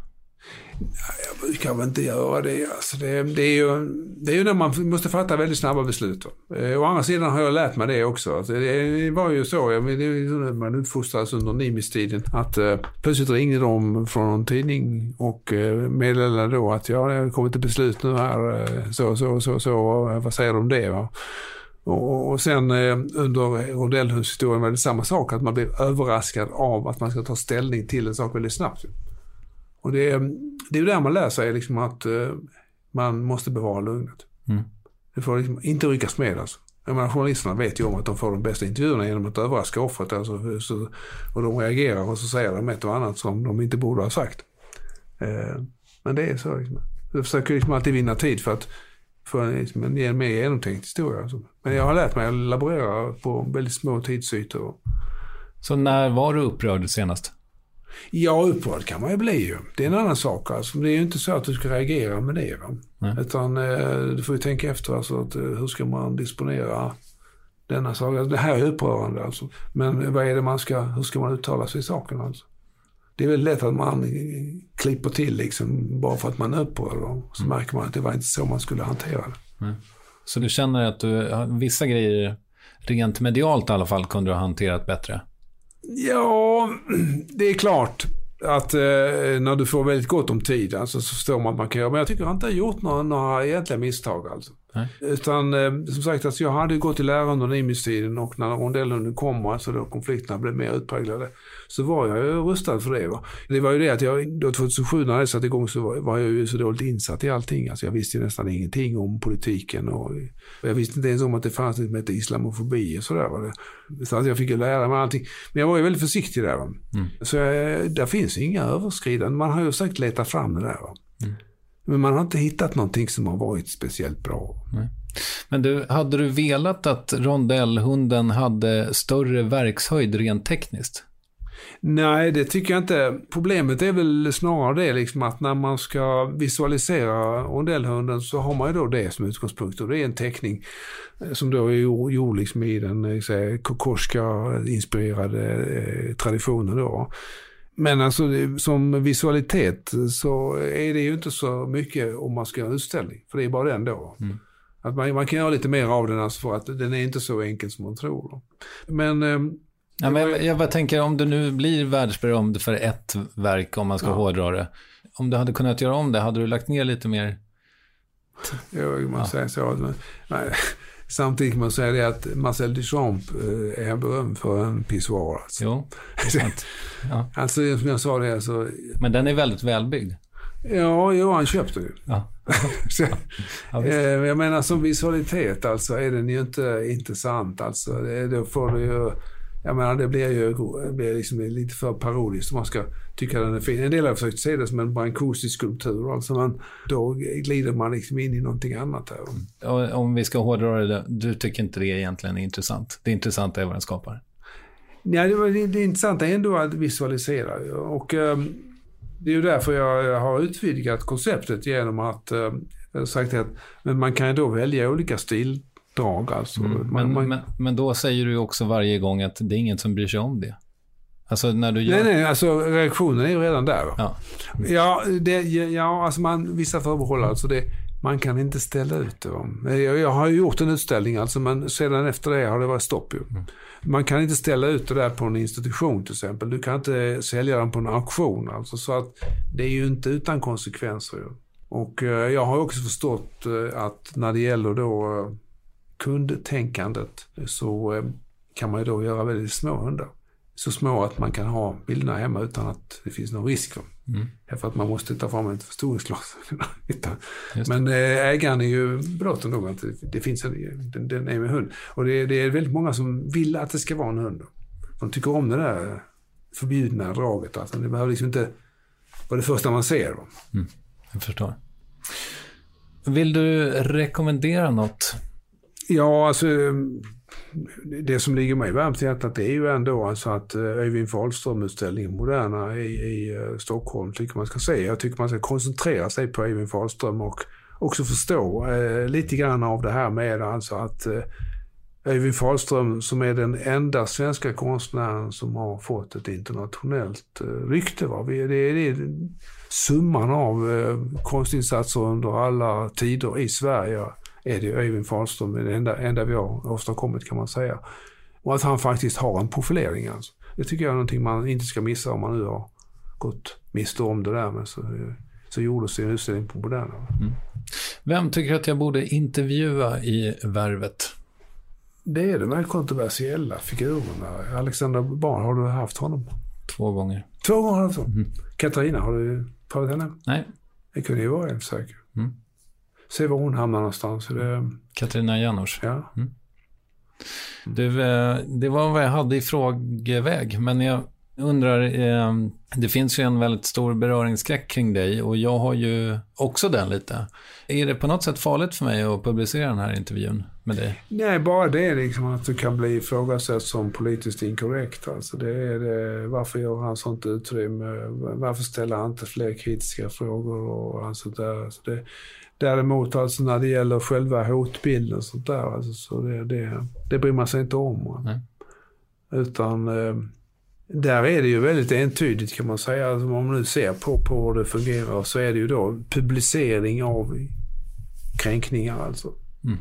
Jag brukar väl inte göra det. Alltså det, det, är ju, det är ju när man måste fatta väldigt snabba beslut. Eh, å andra sidan har jag lärt mig det också. Alltså det var ju så, jag, det, man uppfostrades under Nimis-tiden, att eh, plötsligt ringde de från någon tidning och eh, meddelade då att ja, det har kommit ett beslut nu här, eh, så, så, så, så, eh, vad säger de om det? Va? Och, och sen eh, under rondellhundshistorien var det samma sak, att man blev överraskad av att man ska ta ställning till en sak väldigt snabbt. Och det, det är ju där man lär sig liksom att eh, man måste bevara lugnet. Mm. Det får liksom inte ryckas med alltså. Jag menar, journalisterna vet ju om att de får de bästa intervjuerna genom att överraska offret. Alltså, så, och de reagerar och så säger de ett och annat som de inte borde ha sagt. Eh, men det är så. Liksom. Jag försöker liksom alltid vinna tid för att få en, liksom, en mer genomtänkt historia. Alltså. Men jag har lärt mig att laborera på väldigt små tidsytor. Så när var du upprörd senast? Ja, upprörd kan man ju bli ju. Det är en annan sak. Alltså. Det är ju inte så att du ska reagera med det. Va? Utan eh, du får ju tänka efter. Alltså, att, eh, hur ska man disponera denna sak? Alltså, det här är upprörande alltså. Men vad är det man ska, hur ska man uttala sig i saken alltså? Det är väl lätt att man klipper till liksom bara för att man är upprörd. Så mm. märker man att det var inte så man skulle hantera det. Mm. Så du känner att du, vissa grejer, rent medialt i alla fall, kunde du ha hanterat bättre? Ja, det är klart att eh, när du får väldigt gott om tid alltså, så förstår man att man kan göra. Men jag tycker jag inte har gjort några, några egentliga misstag. Alltså. Nej. Utan eh, som sagt, alltså, jag hade gått i lära under nimistiden och när rondellen kommer, alltså då konflikterna blev mer utpräglade, så var jag ju rustad för det. Va? Det var ju det att jag, då 2007 när det satte igång så var, var jag ju så dåligt insatt i allting. Alltså jag visste nästan ingenting om politiken och jag visste inte ens om att det fanns något som hette islamofobi och sådär. Va? Så att jag fick ju lära mig allting. Men jag var ju väldigt försiktig där. Va? Mm. Så jag, där finns inga överskridanden. Man har ju försökt leta fram det där. Va? Mm. Men man har inte hittat någonting som har varit speciellt bra. Nej. Men du, hade du velat att rondellhunden hade större verkshöjd rent tekniskt? Nej, det tycker jag inte. Problemet är väl snarare det liksom att när man ska visualisera rondellhunden så har man ju då det som utgångspunkt och det är en teckning eh, som då är gjord liksom i den eh, kokorska inspirerade eh, traditionen då. Men alltså som visualitet så är det ju inte så mycket om man ska göra en utställning. För det är bara den då. Mm. Att man, man, kan göra lite mer av den alltså för att den är inte så enkel som man tror. Men, eh, ja, men jag, jag bara tänker om du nu blir världsberömd för ett verk, om man ska ja. hårdra det. Om du hade kunnat göra om det, hade du lagt ner lite mer? Jo, man ja. säger så. Men, nej. Samtidigt kan man säga det att Marcel Duchamp eh, är berömd för en pissoar. Alltså. Jo, ja. alltså som jag sa det alltså. Men den är väldigt välbyggd. Ja, jo, han köpte ju. Ja. så, ja, eh, jag menar som visualitet alltså är den ju inte intressant. Alltså, det, då får du ju jag menar det blir ju det blir liksom lite för parodiskt om man ska tycka den är fin. En del har försökt se det som en brankosisk skulptur. Alltså man, då glider man liksom in i någonting annat. Här. Om vi ska hårdra det, du tycker inte det egentligen är intressant? Det intressanta är vad den skapar? Ja, det, det, det intressanta är ändå att visualisera. Och um, det är ju därför jag har utvidgat konceptet genom att uh, sagt att men man kan ju då välja olika stil drag. Alltså. Mm, men, man, men, men då säger du också varje gång att det är ingen som bryr sig om det. Alltså när du gör... Nej, nej, alltså reaktionen är ju redan där. Ja, ja, det, ja alltså man, vissa förbehåll, alltså det, man kan inte ställa ut det. Jag, jag har ju gjort en utställning alltså, men sedan efter det har det varit stopp ju. Mm. Man kan inte ställa ut det där på en institution till exempel. Du kan inte sälja den på en auktion alltså. Så att det är ju inte utan konsekvenser ju. Och eh, jag har också förstått eh, att när det gäller då eh, kundtänkandet så eh, kan man ju då göra väldigt små hundar. Så små att man kan ha bilderna hemma utan att det finns någon risk. Mm. För att man måste ta fram ett förstoringsglas. Men eh, ägaren är ju belåten nog att det finns en, den, den är med hund. Och det, det, är väldigt många som vill att det ska vara en hund. De tycker om det där förbjudna draget. Alltså, det behöver liksom inte vara det första man ser. Mm. Jag förstår. Vill du rekommendera något Ja, alltså det som ligger mig varmt i hjärtat är ju ändå alltså att eh, Öyvind Fahlström-utställningen Moderna i, i eh, Stockholm tycker man ska se. Jag tycker man ska koncentrera sig på Öyvind Fahlström och också förstå eh, lite grann av det här med alltså att eh, Öyvind Fahlström som är den enda svenska konstnären som har fått ett internationellt eh, rykte. Va? Det, är, det är summan av eh, konstinsatser under alla tider i Sverige är det Öyvind Fahlström, det enda, enda vi har åstadkommit kan man säga. Och att han faktiskt har en profilering alltså. Det tycker jag är någonting man inte ska missa om man nu har gått miste om det där. Men så, så gjordes det en utställning på Moderna. Mm. Vem tycker att jag borde intervjua i Värvet? Det är de här kontroversiella figurerna. Alexander Bard, har du haft honom? Två gånger. Två gånger har du haft honom? Mm. Katarina, har du tagit henne? Nej. Det kunde ju vara en säker. Mm. Se var hon hamnar någonstans. Det... Katarina Janouch. Ja. Mm. Du, eh, det var vad jag hade i frågeväg, men jag undrar, eh, det finns ju en väldigt stor beröringsskräck kring dig och jag har ju också den lite. Är det på något sätt farligt för mig att publicera den här intervjun med dig? Nej, bara det liksom att du kan bli ifrågasatt som politiskt inkorrekt. Alltså det är det, varför gör han sånt utrymme? Varför ställer han inte fler kritiska frågor och allt sånt där? Alltså det, Däremot alltså när det gäller själva hotbilden och sånt där, alltså, så det, det, det bryr man sig inte om. Nej. Utan eh, där är det ju väldigt entydigt kan man säga. Alltså, om man nu ser på, på hur det fungerar så är det ju då publicering av kränkningar alltså. Mm.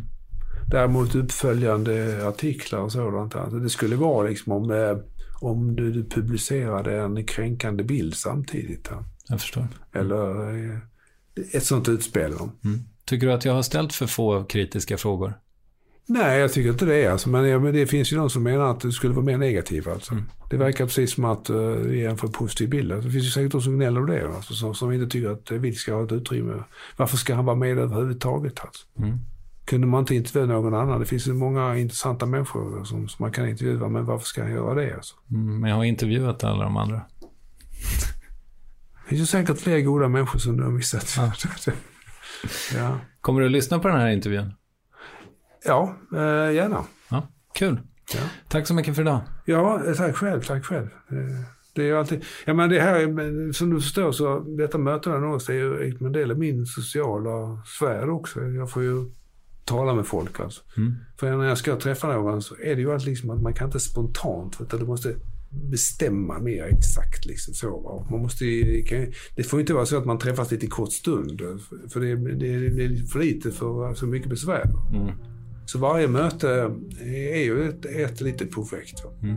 Däremot uppföljande artiklar och sådant. Alltså, det skulle vara liksom om, eh, om du, du publicerade en kränkande bild samtidigt. Jag förstår. Eller eh, ett sånt utspel. Mm. Tycker du att jag har ställt för få kritiska frågor? Nej, jag tycker inte det. Alltså. Men, men det finns ju de som menar att det skulle vara mer negativt. Alltså. Mm. Det verkar precis som att uh, det är en för positiv bild. Alltså, det finns ju säkert de som gnäller det. Alltså, som, som inte tycker att Witt ska ha ett utrymme. Varför ska han vara med överhuvudtaget? Alltså? Mm. Kunde man inte intervjua någon annan? Det finns ju många intressanta människor som, som man kan intervjua. Men varför ska han göra det? Alltså? Mm, men jag har intervjuat alla de andra. Det finns ju säkert fler goda människor som du har missat. Ja. ja. Kommer du att lyssna på den här intervjun? Ja, eh, gärna. Ja, kul. Ja. Tack så mycket för idag. Ja, tack själv. Tack själv. Eh, det är alltid, ja men det här, som du förstår så, detta mötena någonstans är ju en del av min sociala sfär också. Jag får ju tala med folk alltså. Mm. För när jag ska träffa någon så är det ju alltid liksom att man kan inte spontant, utan du måste bestämma mer exakt. Liksom så. Man måste, det får inte vara så att man träffas lite kort stund. För det, det, det är för lite för så mycket besvär. Mm. Så varje möte är ju ett, ett litet projekt. Mm.